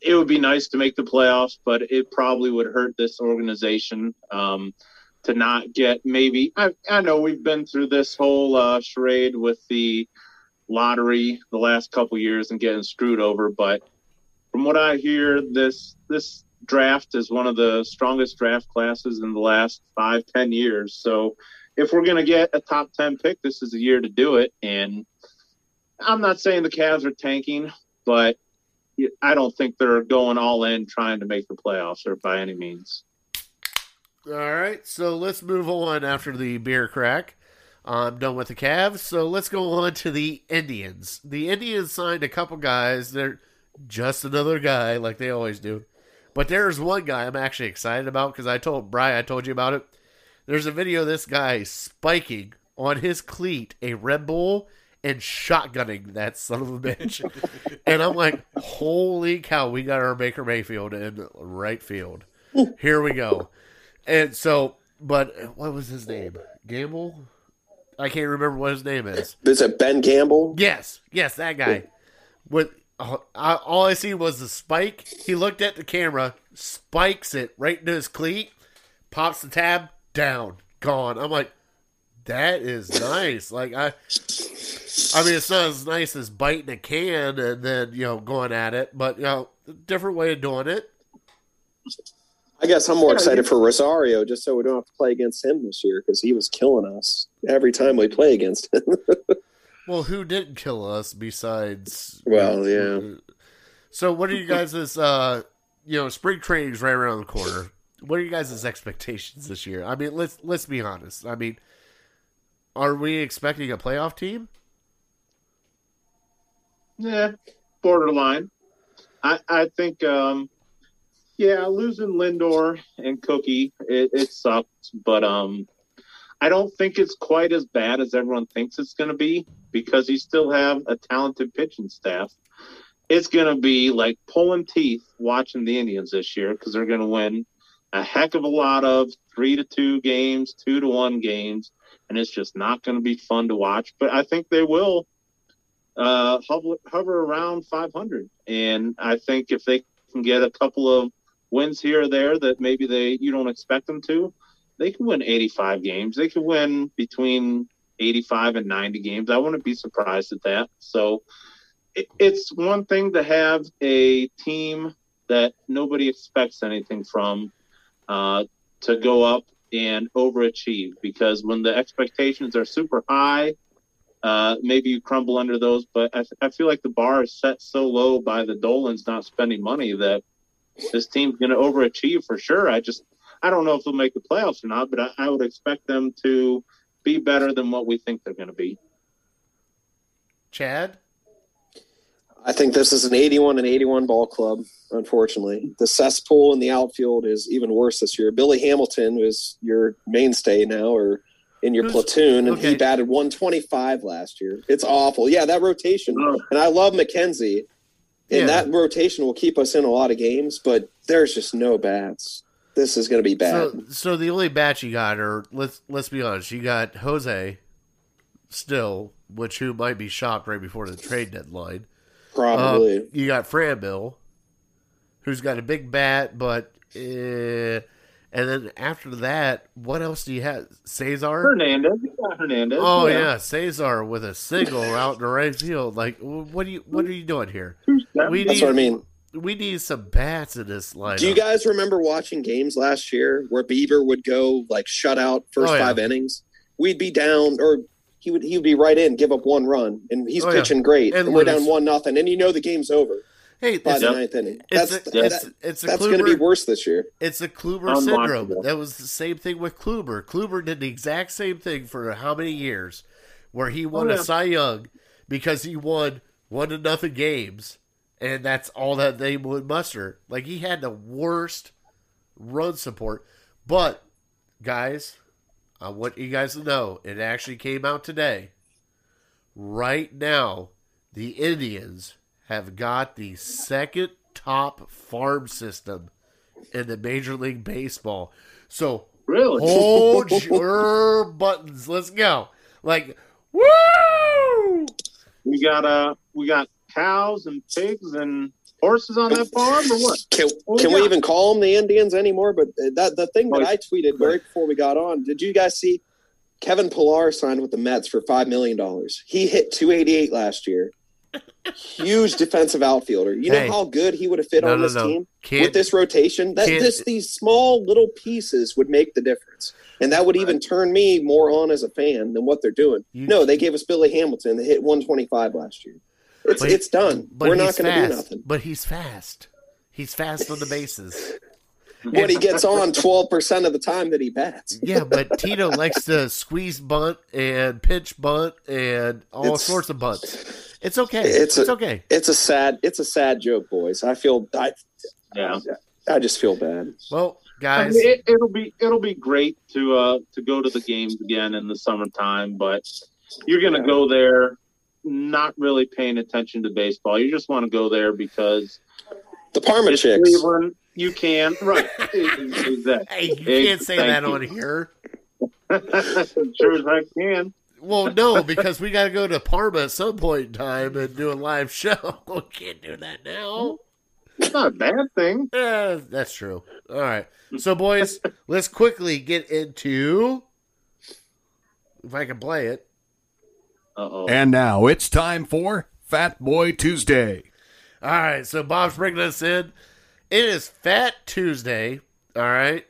it would be nice to make the playoffs, but it probably would hurt this organization um, to not get maybe. I, I know we've been through this whole uh, charade with the lottery the last couple years and getting screwed over, but from what I hear, this this draft is one of the strongest draft classes in the last five ten years. So if we're going to get a top 10 pick, this is a year to do it. And I'm not saying the Cavs are tanking, but I don't think they're going all in trying to make the playoffs or by any means. All right, so let's move on after the beer crack. I'm done with the Cavs, so let's go on to the Indians. The Indians signed a couple guys. They're just another guy, like they always do. But there's one guy I'm actually excited about because I told Brian, I told you about it. There's a video of this guy spiking on his cleat a Red Bull and shotgunning that son of a bitch. and I'm like, holy cow, we got our Baker Mayfield in right field. Here we go. And so, but what was his name? Gamble? I can't remember what his name is. Is it Ben Campbell? Yes, yes, that guy. With uh, I, all I see was the spike. He looked at the camera, spikes it right into his cleat, pops the tab down, gone. I'm like, that is nice. Like I, I mean, it's not as nice as biting a can and then you know going at it, but you know, different way of doing it. I guess I'm more Yeah, excited for Rosario just so we don't have to play against him this year because he was killing us every time we play against him. Well, who didn't kill us besides? Well, yeah. So, what are you guys' uh, you know, spring training's right around the corner. What are you guys' expectations this year? I mean, let's let's be honest. I mean, are we expecting a playoff team? Yeah, borderline. I, I think, um, yeah, losing Lindor and Cookie, it, it sucked, but um, I don't think it's quite as bad as everyone thinks it's going to be because you still have a talented pitching staff. It's going to be like pulling teeth watching the Indians this year because they're going to win a heck of a lot of three to two games, two to one games, and it's just not going to be fun to watch. But I think they will uh, hover, hover around 500. And I think if they can get a couple of wins here or there that maybe they you don't expect them to, they can win 85 games. They can win between 85 and 90 games. I wouldn't be surprised at that. So it, it's one thing to have a team that nobody expects anything from uh, to go up and overachieve because when the expectations are super high, uh, maybe you crumble under those. But I, I feel like the bar is set so low by the Dolans not spending money that this team's going to overachieve for sure. I just I don't know if they'll make the playoffs or not, but I, I would expect them to be better than what we think they're going to be. Chad? I think this is an 81 and 81 ball club, unfortunately. The cesspool in the outfield is even worse this year. Billy Hamilton is your mainstay now, or in your Who's- platoon, and okay. he batted 125 last year. It's awful. Yeah, that rotation, Oh. and I love McKenzie, and Yeah. that rotation will keep us in a lot of games. But there's just no bats. This is going to be bad. So, so the only batch you got, or let's let's be honest, you got Jose still, which who might be shocked right before the trade deadline. Probably. Um, you got Franmil, who's got a big bat, but eh, and then after that, what else do you have? Cesar. Hernandez. You got Hernandez. Oh yeah, Cesar with a single out in the right field. Like, what are you? What are you doing here? We That's need what I mean. we need some bats in this lineup. Do you guys remember watching games last year where Bieber would go like shut out first Oh, yeah. five innings? We'd be down, or he would he would be right in, give up one run, and he's Oh, yeah. pitching great, And and, we're down one nothing, and you know the game's over Hey, by it's, the a, ninth inning. it's, That's a, it's, that- that's going to be worse this year. It's a Kluber syndrome. That was the same thing with Kluber. Kluber did the exact same thing for how many years, where he won Oh, a. Cy Young because he won one to nothing games, and that's all that they would muster. Like he had the worst run support. But guys, I want you guys to know it actually came out today. Right now, the Indians have got the second top farm system in the Major League Baseball. So Really? hold your buttons. Let's go. Like, woo! We got uh, we got cows and pigs and horses on that farm, or what? Can, Oh, can yeah. we even call them the Indians anymore? But that the thing that Oh, I tweeted right before we got on. Did you guys see? Kevin Pillar signed with the Mets for five million dollars. He hit 288 last year. Huge defensive outfielder. You know how good he would have fit No, on this no. team Can't with this rotation. That this these small little pieces would make the difference, and that would even turn me more on as a fan than what they're doing. You- no, they gave us Billy Hamilton They hit 125 last year. It's But- it's done. We're not going to do nothing. But he's fast. He's fast on the bases. What he gets on 12 percent of the time that he bats. Yeah, but Tito likes to squeeze bunt and pitch bunt and all It's- sorts of bunts. It's okay. It's It's, a- okay. It's a sad. It's a sad joke, boys. I feel. I. Yeah. I just feel bad. Well, I guys, mean, it, it'll be it'll be great to uh to go to the games again in the summertime, but you're gonna go there not really paying attention to baseball. You just want to go there because The Parma it's chicks. Cleveland. You can right. exactly. hey, you can't say Thank that you. on here. sure as I can. Well, no, because we got to go to Parma at some point in time and do a live show. We can't do that now. It's not a bad thing. Eh, that's true. All right. So, boys, let's quickly get into. If I can play it. Uh oh. And now it's time for Fat Boy Tuesday. All right. So, Bob's bringing us in. It is Fat Tuesday. All right.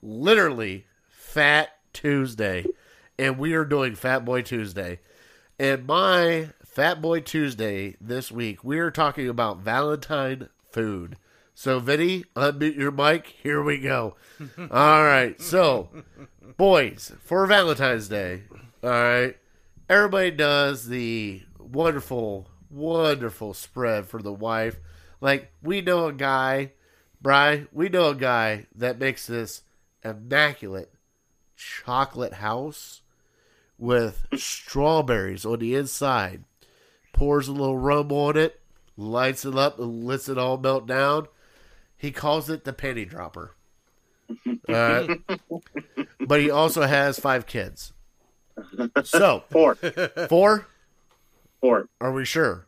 Literally, Fat Tuesday. And we are doing Fat Boy Tuesday. And my Fat Boy Tuesday this week, we are talking about Valentine food. So, Vinny, unmute your mic. Here we go. All right. So, boys, for Valentine's Day, all right, everybody does the wonderful, wonderful spread for the wife. Like, we know a guy, Bry, we know a guy that makes this immaculate chocolate house with strawberries on the inside, pours a little rum on it, lights it up, and lets it all melt down. He calls it the penny dropper. Right. Uh, but he also has five kids. So, Four. four? Four. Are we sure?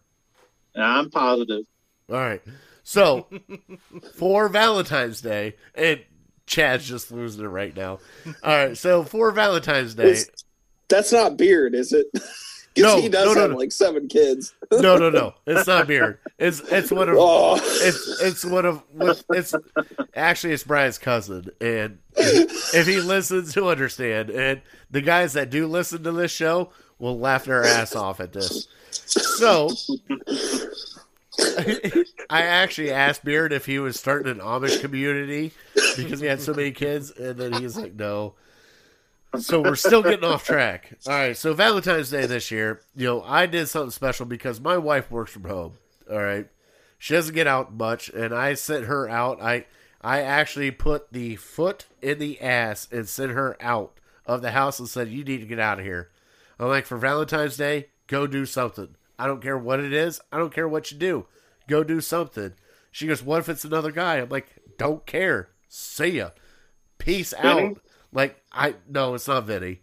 I'm positive. All right. So, for Valentine's Day, and Chad's just losing it right now. All right. So, for Valentine's Day, It's- That's not beard, is it? No, Because he does no, no, have no. like seven kids. no, no, no. It's not beard. It's it's one of Oh, it's it's one of it's actually it's Brian's cousin, and if he listens, he'll understand. And the guys that do listen to this show will laugh their ass off at this. So, I actually asked Beard if he was starting an Amish community because he had so many kids, and then he's like, no. So we're still getting off track. All right, so Valentine's Day this year, you know, I did something special because my wife works from home. All right, she doesn't get out much, and I sent her out. I I actually put the foot in the ass and sent her out of the house and said, "You need to get out of here." I'm like, for Valentine's Day, go do something. I don't care what it is. I don't care what you do. Go do something. She goes, "What if it's another guy?" I'm like, "Don't care. See ya. Peace Vinny? out." Like I no, it's not Vinny.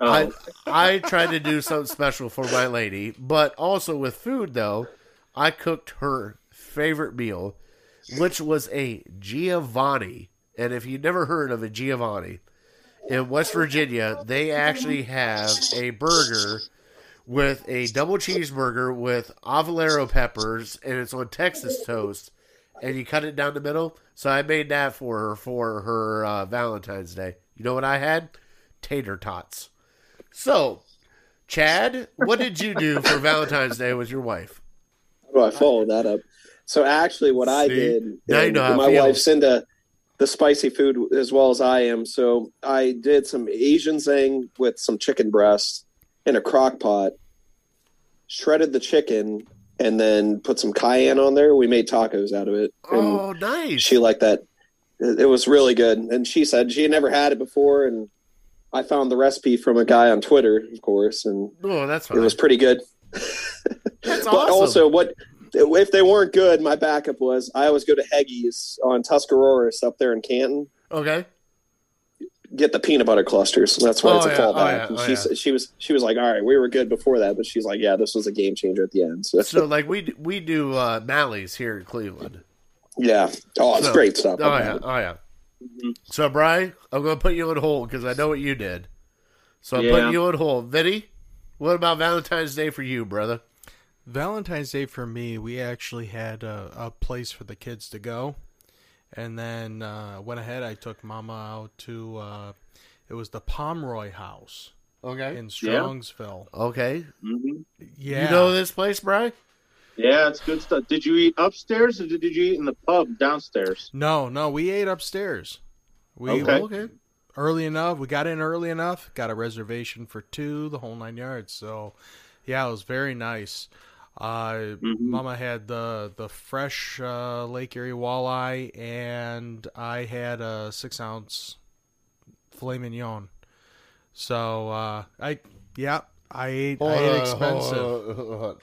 Oh, I I tried to do something special for my lady, but also with food though, I cooked her favorite meal, which was a Giovanni. And if you've never heard of a Giovanni, in West Virginia, they actually have a burger with a double cheeseburger with avalero peppers, and it's on Texas toast, and you cut it down the middle. So I made that for her for her uh, Valentine's Day. You know what I had? Tater tots. So, Chad, what did you do for Valentine's Day with your wife? How do I follow that up? So actually, what I did, Now you know my wife's into the spicy food as well as I am. So I did some Asian zing with some chicken breast in a crock pot, shredded the chicken, and then put some cayenne on there. We made tacos out of it. Oh, nice. she liked that. It was really good. And she said she had never had it before. And I found the recipe from a guy on Twitter, of course, and oh, that's it was pretty good. That's but awesome. also, what if they weren't good? My backup was I always go to Heggy's on Tuscarawas up there in Canton. okay. Get the peanut butter clusters. That's why Oh, it's a yeah. fallback. Oh, yeah. Oh, she yeah. she was she was like, all right, we were good before that, but she's like, yeah, this was a game changer at the end. So, So, like, we we do uh, Malley's here in Cleveland. yeah, oh, it's So- great stuff. Oh yeah, oh yeah. So, Brian, I'm going to put you on hold because I know what you did. So I'm Yeah. putting you on hold. Vinny, what about Valentine's Day for you, brother? Valentine's Day for me, we actually had a, a place for the kids to go, and then uh, went ahead. I took Mama out to uh, it was the Pomeroy House Okay. in Strongsville. Okay. mhm. Yeah, You know this place, Brian? yeah, it's good stuff. Did you eat upstairs or did you eat in the pub downstairs? no, no, we ate upstairs. We Okay. Okay. early enough. We got in early enough. Got a reservation for two, the whole nine yards. So, yeah, it was very nice. Uh, Mhm. Mama had the the fresh uh, Lake Erie walleye, and I had a six ounce filet mignon. So uh, I yeah I ate I ate expensive.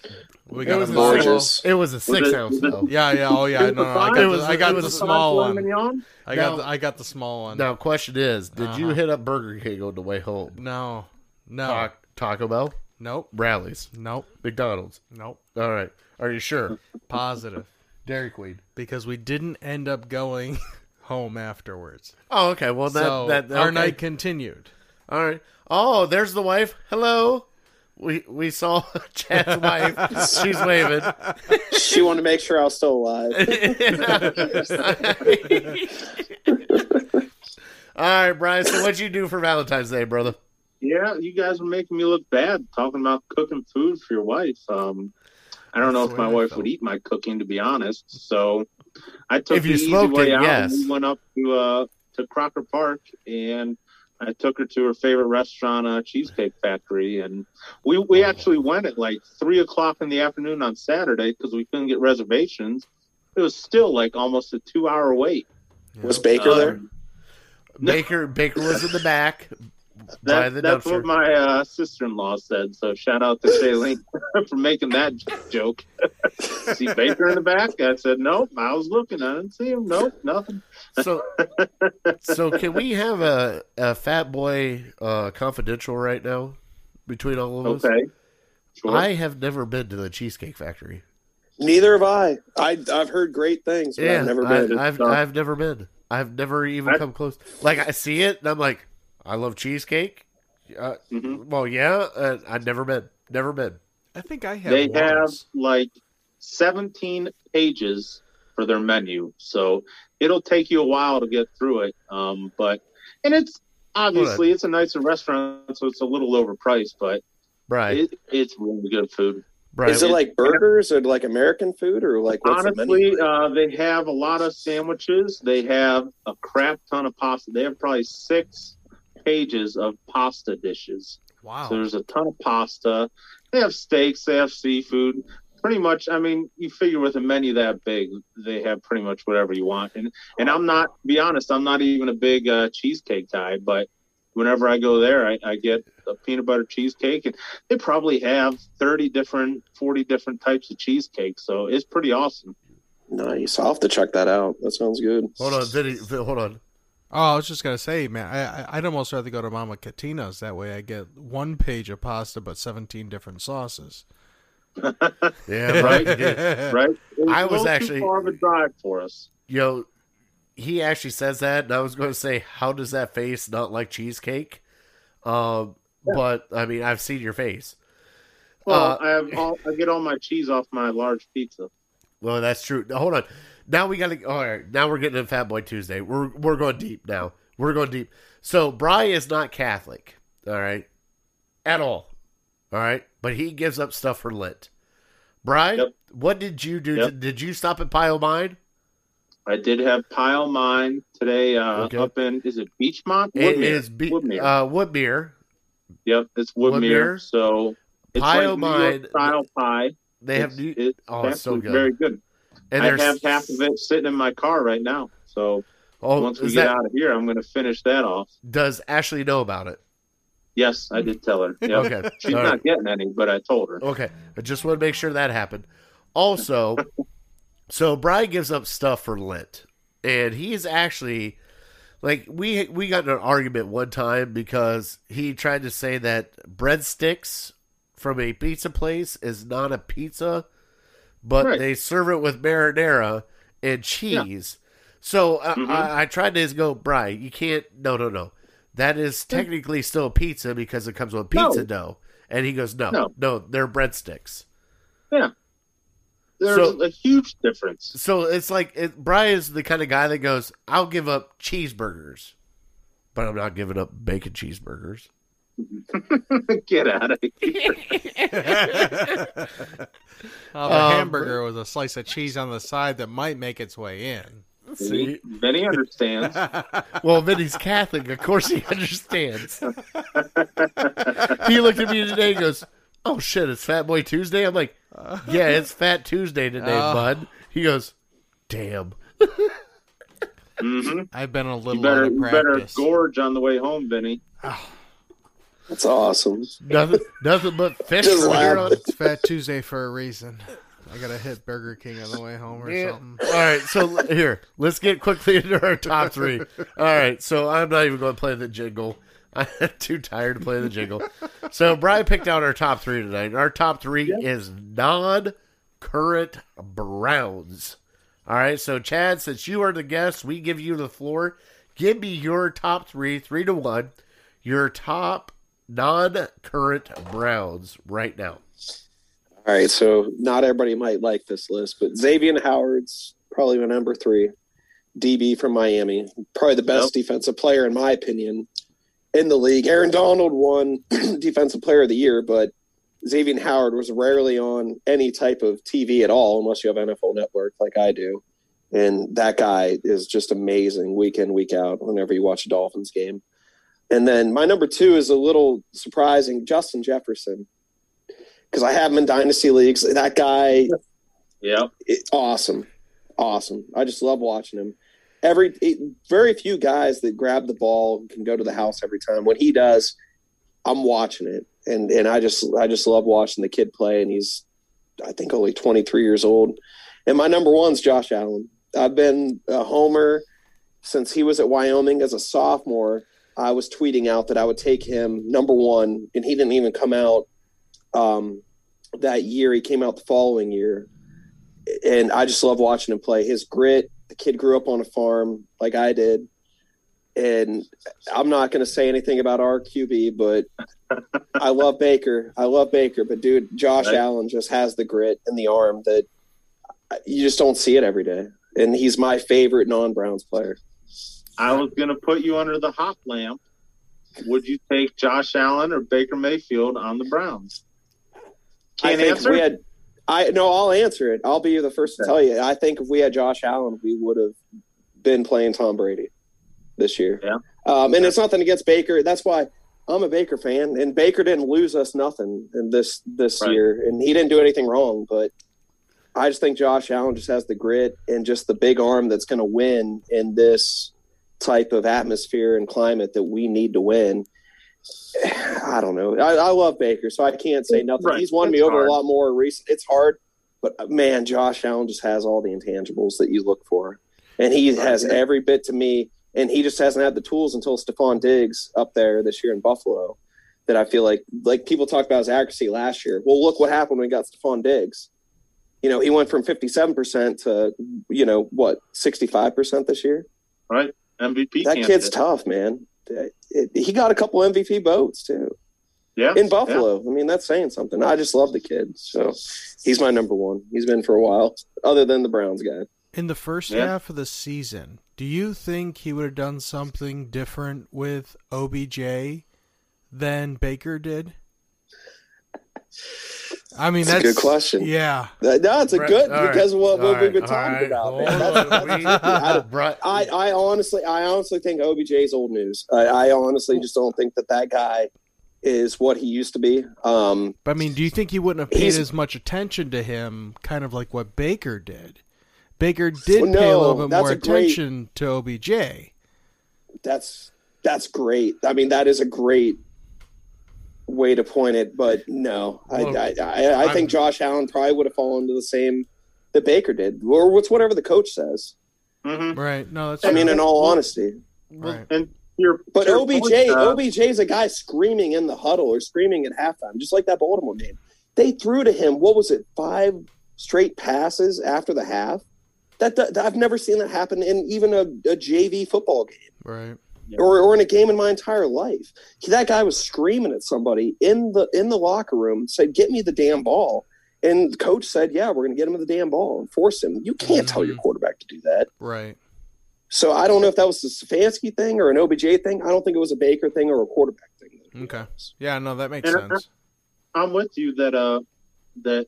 We It got was, a a large- large. six, it was a six it- ounce was it- though. Yeah, yeah, oh yeah. No, no, I got It the, I got it the was a small one. mignon? I got Now- the, I got the small one. Now, question is, did you Uh-huh. hit up Burger King on the way home? No, no, Ta- Taco Bell, nope, Rallies, nope, McDonald's. nope. All right. Are you sure? Positive. Dairy Queen. because we didn't end up going home afterwards. Oh, okay. Well, that so that our okay. night continued. All right. Oh, there's the wife. Hello. We we saw Chad's wife. She's waving. She wanted to make sure I was still alive. All right, Brian. So what'd you do for Valentine's Day, brother? Yeah, you guys are making me look bad talking about cooking food for your wife. Um, I don't know if my wife felt. would eat my cooking, to be honest. So I took If you the easy smoked way it, out. yes. We went up to uh, to Crocker Park and I took her to her favorite restaurant, uh, Cheesecake Factory, and we we actually went at like three o'clock in the afternoon on Saturday because we couldn't get reservations. It was still like almost a two hour wait. Was Baker Um, there? Baker Baker was in the back by That, the that's dumpster. what my uh, sister-in-law said. So shout out to Shailene for making that joke. see Baker in the back? I said nope. I was looking. I didn't see him. Nope, nothing. So, so can we have a, a Fat Boy uh, confidential right now between all of us? Okay. Sure. I have never been to the Cheesecake Factory. Neither have I. I I've heard great things, but Yeah, I've never I, been. I've I've never been. I've never even I- come close. Like I see it, and I'm like, I love cheesecake. Uh, Mhm. Well, yeah, uh, I've never been. Never been. I think I have. They have like 17 pages for their menu, so it'll take you a while to get through it. Um, but and it's obviously it's a nicer restaurant, so it's a little overpriced, but Right. it, it's really good food. right. Is it like burgers or like American food or like what's the Honestly, menu? uh, they have a lot of sandwiches. They have a crap ton of pasta. They have probably six pages of pasta dishes. Wow. So there's a ton of pasta. They have steaks. They have seafood. Pretty much, I mean, you figure with a menu that big, they have pretty much whatever you want. And and I'm not, be honest, I'm not even a big uh, cheesecake guy, but whenever I go there, I, I get a peanut butter cheesecake, and they probably have thirty different, forty different types of cheesecake. So it's pretty awesome. Nice. I'll have to check that out. That sounds good. Hold on, Vinny. Hold on. Oh, I was just gonna say, man, I, I I'd almost rather go to Mama Catina's. That way, I get one page of pasta but seventeen different sauces. Yeah, Right? right. Right? It's was actually- far of a drive for us. Yo, know, he actually says that, and I was going to say, how does that face not like cheesecake? Um, but I mean, I've seen your face. Well, Uh, I have all, I get all my cheese off my large pizza. Well, that's true. Now, hold on. Now we got to. All right. Now we're getting to Fat Boy Tuesday. We're we're going deep now. We're going deep. So Bry is not Catholic. All right, at all. All right, but he gives up stuff for Lent. Bry, Yep. what did you do? Yep. Did you stop at Pile Mine? I did have pile mine today uh, Okay. up in is it Beachmont? It Woodmere. is be- Woodmere. uh, Woodmere. yep, it's Woodmere. Woodmere. So it's Pile like mine. Style pie. They have new. it's oh, it's so good. Very good. And I there's have half of it sitting in my car right now. So Oh, once we get that, out of here, I'm going to finish that off. does Ashley know about it? Yes, I did tell her. Yep. Okay. She's All not right. getting any, but I told her. Okay. I just want to make sure that happened. Also, so Brian gives up stuff for Lent. And he's actually like we we got in an argument one time because he tried to say that breadsticks from a pizza place is not a pizza, but Right. they serve it with marinara and cheese. So I, Mhm. I, I tried to go, Brian, you can't. No, no, no. That is technically still pizza because it comes with pizza No. dough. And he goes, no, no, No. they're breadsticks. Yeah. There's So- a huge difference. So it's like it, Brian's the kind of guy that goes, I'll give up cheeseburgers, but I'm not giving up bacon cheeseburgers. Get out of here. Oh, the Um, hamburger with a slice of cheese on the side that might make its way in. See? Vinny understands. Well, Vinny's Catholic. Of course he understands. he looked at me today and goes, Oh shit, it's Fat Boy Tuesday? I'm like, Yeah, it's Fat Tuesday today, Oh. bud. He goes, Damn. hmm I've been a You little better, out of you better gorge on the way home, Vinny. That's awesome. Nothing nothing but fish Just from here on. It's Fat Tuesday for a reason. I gotta hit Burger King on the way home or Yeah. something. All right, so here, let's get quickly into our top three. All right, so I'm not even going to play the jingle. I'm too tired to play the jingle. So Brian picked out our top three tonight. Our top three is non-current Browns. All right, so Chad, since you are the guest, we give you the floor. Give me your top three, three to one. Your top non-current Browns right now. All right, so not everybody might like this list, but Xavier Howard's probably my number three. DB from Miami, probably the best defensive player in my opinion in the league. Aaron Donald won defensive player of the year, but Xavier Howard was rarely on any type of TV at all, unless you have NFL Network like I do. And that guy is just amazing week in, week out, whenever you watch a Dolphins game. And then my number two is a little surprising Justin Jefferson because I have him in dynasty leagues. That guy, yeah, it, awesome, awesome. I just love watching him. Every it, very few guys that grab the ball can go to the house every time. When he does, I'm watching it, and and I just I just love watching the kid play. And he's I think only 23 years old. And my number one's Josh Allen. I've been a homer since he was at Wyoming as a sophomore. I was tweeting out that I would take him number one, and he didn't even come out um, that year. He came out the following year, and I just love watching him play. His grit. The kid grew up on a farm like I did, and I'm not going to say anything about our QB, but I love Baker. I love Baker, but dude, Josh Right. Allen just has the grit and the arm that you just don't see it every day, and he's my favorite non-Browns player. I was going to put you under the hot lamp. Would you take Josh Allen or Baker Mayfield on the Browns? I Can't think answer. we had. I no, I'll answer it. I'll be the first to tell you. I think if we had Josh Allen, we would have been playing Tom Brady this year. Yeah. Um, and it's nothing against Baker. That's why I'm a Baker fan, and Baker didn't lose us nothing in this this Right. year, and he didn't do anything wrong. But I just think Josh Allen just has the grit and just the big arm that's going to win in this type of atmosphere and climate that we need to win. I don't know. I, I love Baker, so I can't say nothing. Right. He's won me over hard. a lot more recent. It's hard, but uh, man, Josh Allen just has all the intangibles that you look for, and he has every bit to me. And he just hasn't had the tools until Stefon Diggs up there this year in Buffalo. That I feel like, like people talked about his accuracy last year. Well, look what happened when we got Stefon Diggs. You know, he went from fifty-seven percent to you know what, sixty-five percent this year. right? MVP. That candidate. kid's tough, man. It- it- he got a couple MVP votes too Yeah, in Buffalo. I mean, that's saying something. I just love the kid, so he's my number one. He's been for a while, other than the Browns guy. In the first Yeah. half of the season, do you think he would have done something different with OBJ than Baker did? I mean, That's a good question. Yeah, That, no, it's a Right, good all right, because of what, what all we've been right, talking all about. Man. That's, that's We- I, I, I honestly, I honestly think OBJ's old news. I, I honestly just don't think that that guy is what he used to be. Um, but I mean, do you think he wouldn't have paid as much attention to him, kind of like what Baker did? Baker did Well, pay a little bit more a great- attention to OBJ. that's that's great. I mean, that is a great way to point it. But no, Well, I, I, I, I think Josh Allen probably would have fallen to the same that Baker did, or what's whatever the coach says. hmm Right? No, that's I mean, in all honesty. right. And your But to your OBJ, point, uh, OBJ is a guy screaming in the huddle or screaming at halftime, just like that Baltimore game. They threw to him. What was it? Five straight passes after the half. That, that I've never seen that happen in even a, a JV football game Right. Or, or in a game in my entire life. He- that guy was screaming at somebody in the in the locker room, said, "Get me the damn ball." And the coach said, "Yeah, we're going to get him the damn ball and force him." You can't tell your Mhm. quarterback to do that. Right. So I don't know if that was a Stefanski thing or an OBJ thing. I don't think it was a Baker thing or a quarterback thing. Okay. Yeah. No, that makes And I- sense. I'm with you that uh that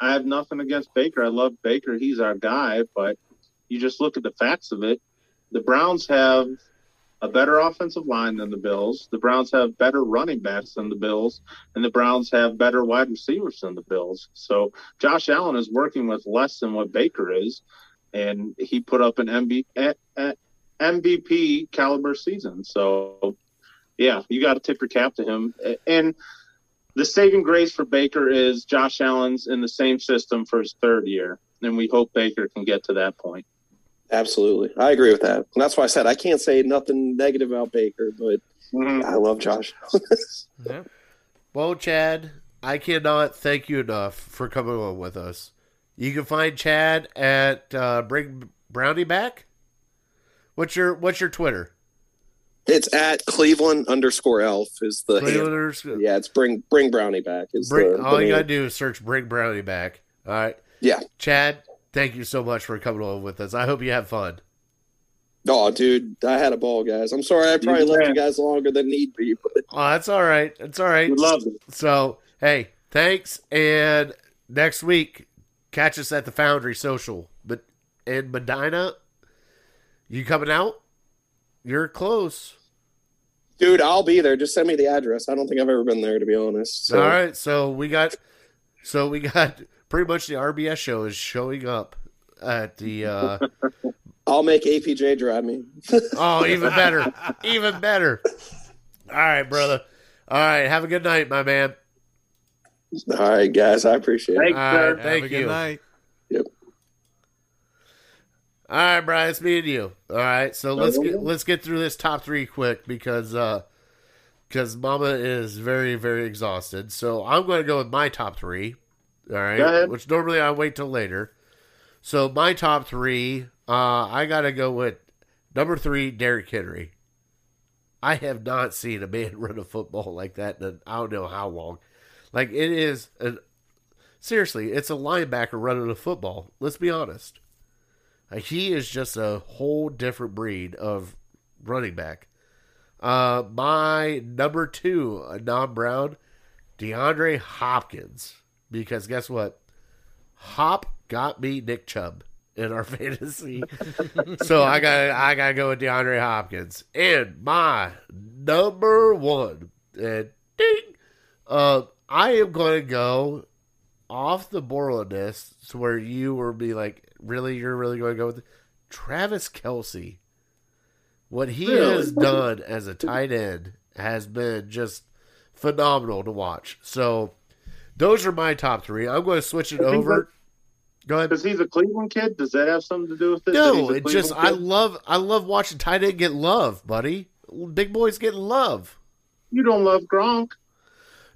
I have nothing against Baker. I love Baker. He's our guy, but you just look at the facts of it. The Browns have a better offensive line than the Bills. The Browns have better running backs than the Bills, and the Browns have better wide receivers than the Bills. So Josh Allen is working with less than what Baker is, and he put up an MB, MVP caliber season. So yeah, you got to tip your cap to him. And the saving grace for Baker is Josh Allen's in the same system for his third year, and we hope Baker can get to that point. Absolutely, I agree with that. And that's why I said I can't say nothing negative about Baker, but I love Josh. Yeah. Well, Chad, I cannot thank you enough for coming on with us. You can find Chad at uh, Bring Brownie Back. What's your What's your Twitter? it's at Cleveland underscore Elf is the handle. Clevelanders. yeah. It's bring bring Brownie back. Is Bring, the, the all you name. gotta do is search "Bring Brownie Back." All right, Yeah. Chad. Thank you so much for coming on with us. I hope you have fun. Oh, dude, I had a ball, guys. I'm sorry, I probably You left you guys longer than need be, but Oh, that's all right. That's all right. We love it. So, hey, thanks. And next week, catch us at the Foundry Social. But in Medina, you coming out? You're close. dude, I'll be there. Just send me the address. I don't think I've ever been there, to be honest. So, All right. So we got, so we got pretty much the RBS show is showing up at the. uh I'll make APJ drive me. Oh, even better, even better. All right, brother. All right. Have a good night, my man. All right, guys, I appreciate it. Thanks, All sir. right. Thank Have a you. good night. All right, Brian, it's me and you. All right, so let's get let's get through this top three quick because uh because Mama is very very exhausted. So I'm going to go with my top three. All right, which normally I wait till later. So my top three, uh, I got to go with number three, Derrick Henry. I have not seen a man run a football like that in I don't know how long. Like it is an seriously, it's a linebacker running a football. Let's be honest. Like, he is just a whole different breed of running back. Uh, my number two, a non-Brown, DeAndre Hopkins. Because guess what? Hop got me Nick Chubb in our fantasy. so I got I got to go with DeAndre Hopkins. And my number one, and ding, uh, I am going to go off the board on this to where you will be like, really, you're really going to go with it? Travis Kelce. What he Really? has done as a tight end has been just phenomenal to watch. So those are my top three. I'm going to switch it over. Go ahead. Because he's a Cleveland kid. Does that have something to do with it? No, it just Cleveland I love I love watching tight end get love, buddy. Big boys getting love. You don't love Gronk.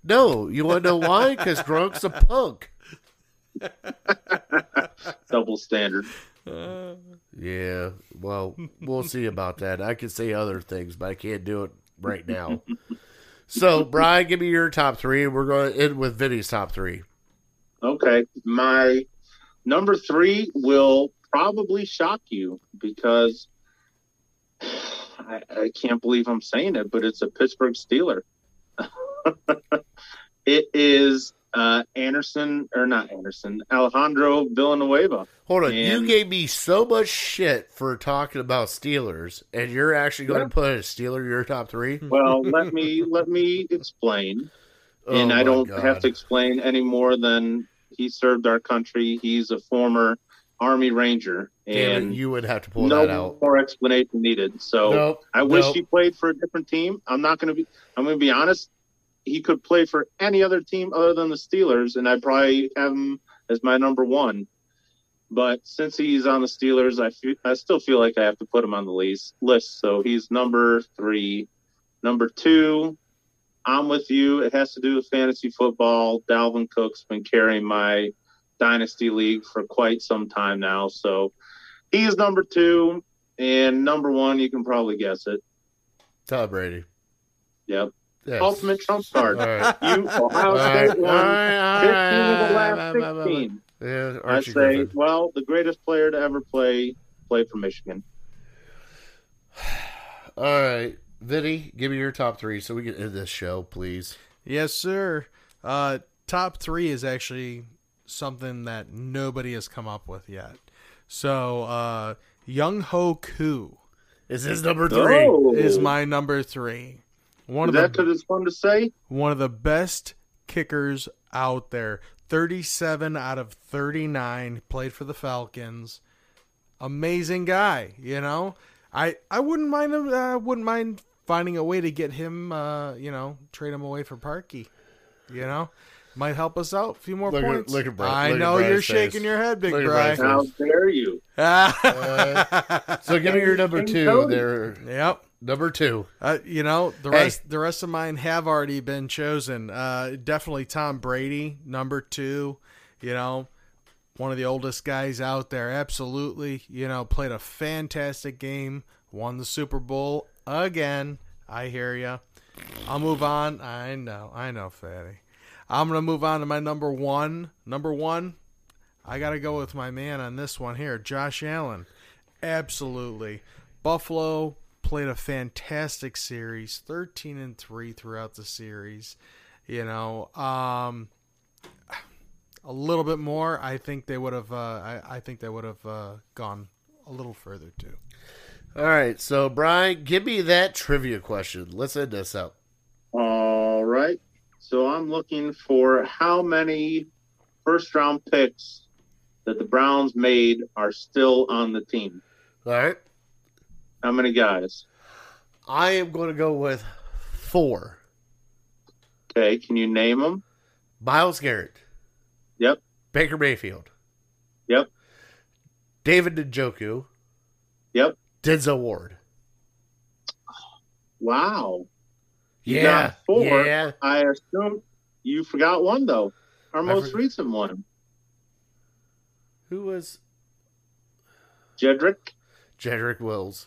No, you want to know why? Because Gronk's a punk. Double standard. Yeah, well, we'll see about that. I can say other things, but I can't do it right now. so, Brian, give me your top three, we're going to end with Vinny's top three. Okay. My number three will probably shock you because I, I can't believe I'm saying it, but it's a Pittsburgh Steeler. it is uh, Anderson, or not Anderson, Alejandro Villanueva. Hold on, you gave me so much shit for talking about Steelers, and you're actually going Yeah. to put a Steeler in your top three? Well, let me let me explain. and Oh I don't God. have to explain any more than he served our country. He's a former Army Ranger, Damn it, and you would have to pull no that out. more explanation needed. So Nope, I wish nope. he played for a different team. I'm not going to be. I'm going to be honest. He could play for any other team other than the Steelers, and I'd probably have him as my number one. But since he's on the Steelers, I feel, I still feel like I have to put him on the list. List. So he's number three. Number two, I'm with you. It has to do with fantasy football. Dalvin Cook's been carrying my dynasty league for quite some time now. So he's number two. And number one, you can probably guess it. Tom Brady. Yep. Yes. Ultimate trump card. All right. You, Ohio All right, State all won right, all 15 right, of the last all right, all right. 16. Yeah, I say, Griffin. well, the greatest player to ever play play for Michigan. All right, Vinny, give me your top three so we can end this show, please. Yes, sir. Uh, top three is actually something that nobody has come up with yet. So, uh, Younghoe Koo Is this number three? Oh, is my number three. One Is of that the because it's fun to say? one of the best kickers out there. 37 out of 39 played for the Falcons. Amazing guy, you know. I I wouldn't mind him I wouldn't mind finding a way to get him uh, you know, trade him away for Parkey. You know? Might help us out. A few more Look at- points. look at Brad- I look know Brad's you're face. shaking your head, big Look at Bry. Brad's How dare you? So give me your number two. There, yep. Number two. Uh, you know the Hey. rest. The rest of mine have already been chosen. Uh, definitely Tom Brady, number two. You know, one of the oldest guys out there. Absolutely. You know, played a fantastic game. Won the Super Bowl again. I hear ya. I'll move on. I know. I know, Fatty. I'm gonna move on to my number one. Number one. I gotta go with my man on this one here, Josh Allen. Absolutely. Buffalo played a fantastic series, 13 and 3 throughout the series. You know, um a little bit more, I think they would have uh I, I think they would have uh, gone a little further too. All right, so Brian, give me that trivia question. Let's end this up. All right. So I'm looking for how many first round picks that the Browns made are still on the team. All right, How many guys? I am going to go with four. Okay, can you name them? Myles Garrett, Yep. Baker Mayfield, Yep. David Njoku, Yep. Denzel Ward. Wow. You Yeah, got four. yeah. I assume you forgot one though. Our most recent one. Who was Jedrick. Jedrick Wills?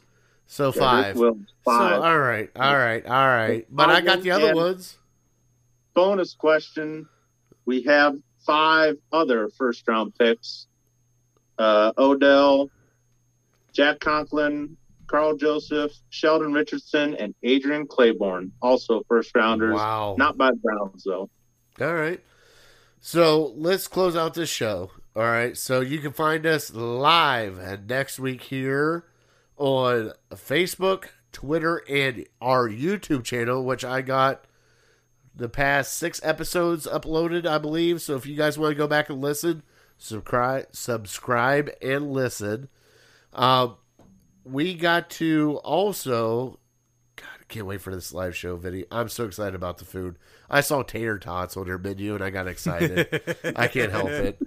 So Jedrick five. Wills, five. So all right, all right, all right. But I got the other ones. bonus question. We have five other first round picks. Uh, Odell, Jack Conklin, Karl Joseph, Sheldon Richardson, and Adrian Clayborn, also first rounders. Wow. Not by the Browns though. All right. So let's close out this show. All right. So you can find us live next week here on Facebook, Twitter, and our YouTube channel, which I got the past six episodes uploaded, I believe. So if you guys want to go back and listen, subscribe, subscribe, and listen. Um, we got to also. God, I can't wait for this live show video. I'm so excited about the food. I saw tater tots on their menu and I got excited. I can't help it.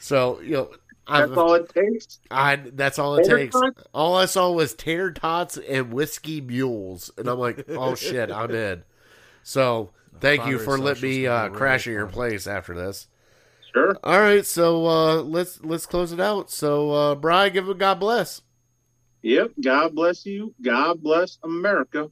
So you know, That's I'm, all it takes. I that's all it Tater takes. tots? All I saw was tater tots and whiskey mules, and I'm like, oh shit, I'm in. So thank you for letting me gonna uh, crash at your place after this. Sure. All right, so uh, let's let's close it out. So uh, Brian, give him God bless. Yep. God bless you. God bless America.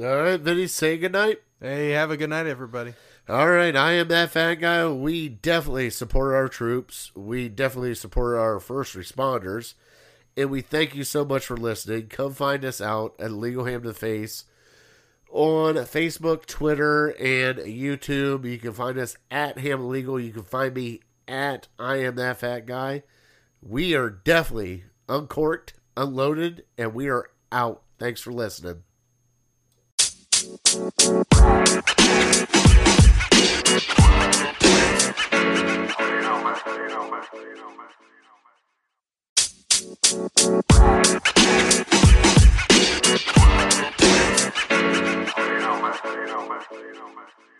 All right, Vinny, say goodnight. Hey, have a good night, everybody. All right, I am that fat guy. We definitely support our troops. We definitely support our first responders. And we thank you so much for listening. Come find us out at Legal Ham to the Face on Facebook, Twitter, and YouTube. You can find us at Ham Legal. You can find me at I am that fat guy. We are definitely uncorked, unloaded, and we are out. Thanks for listening you know, man.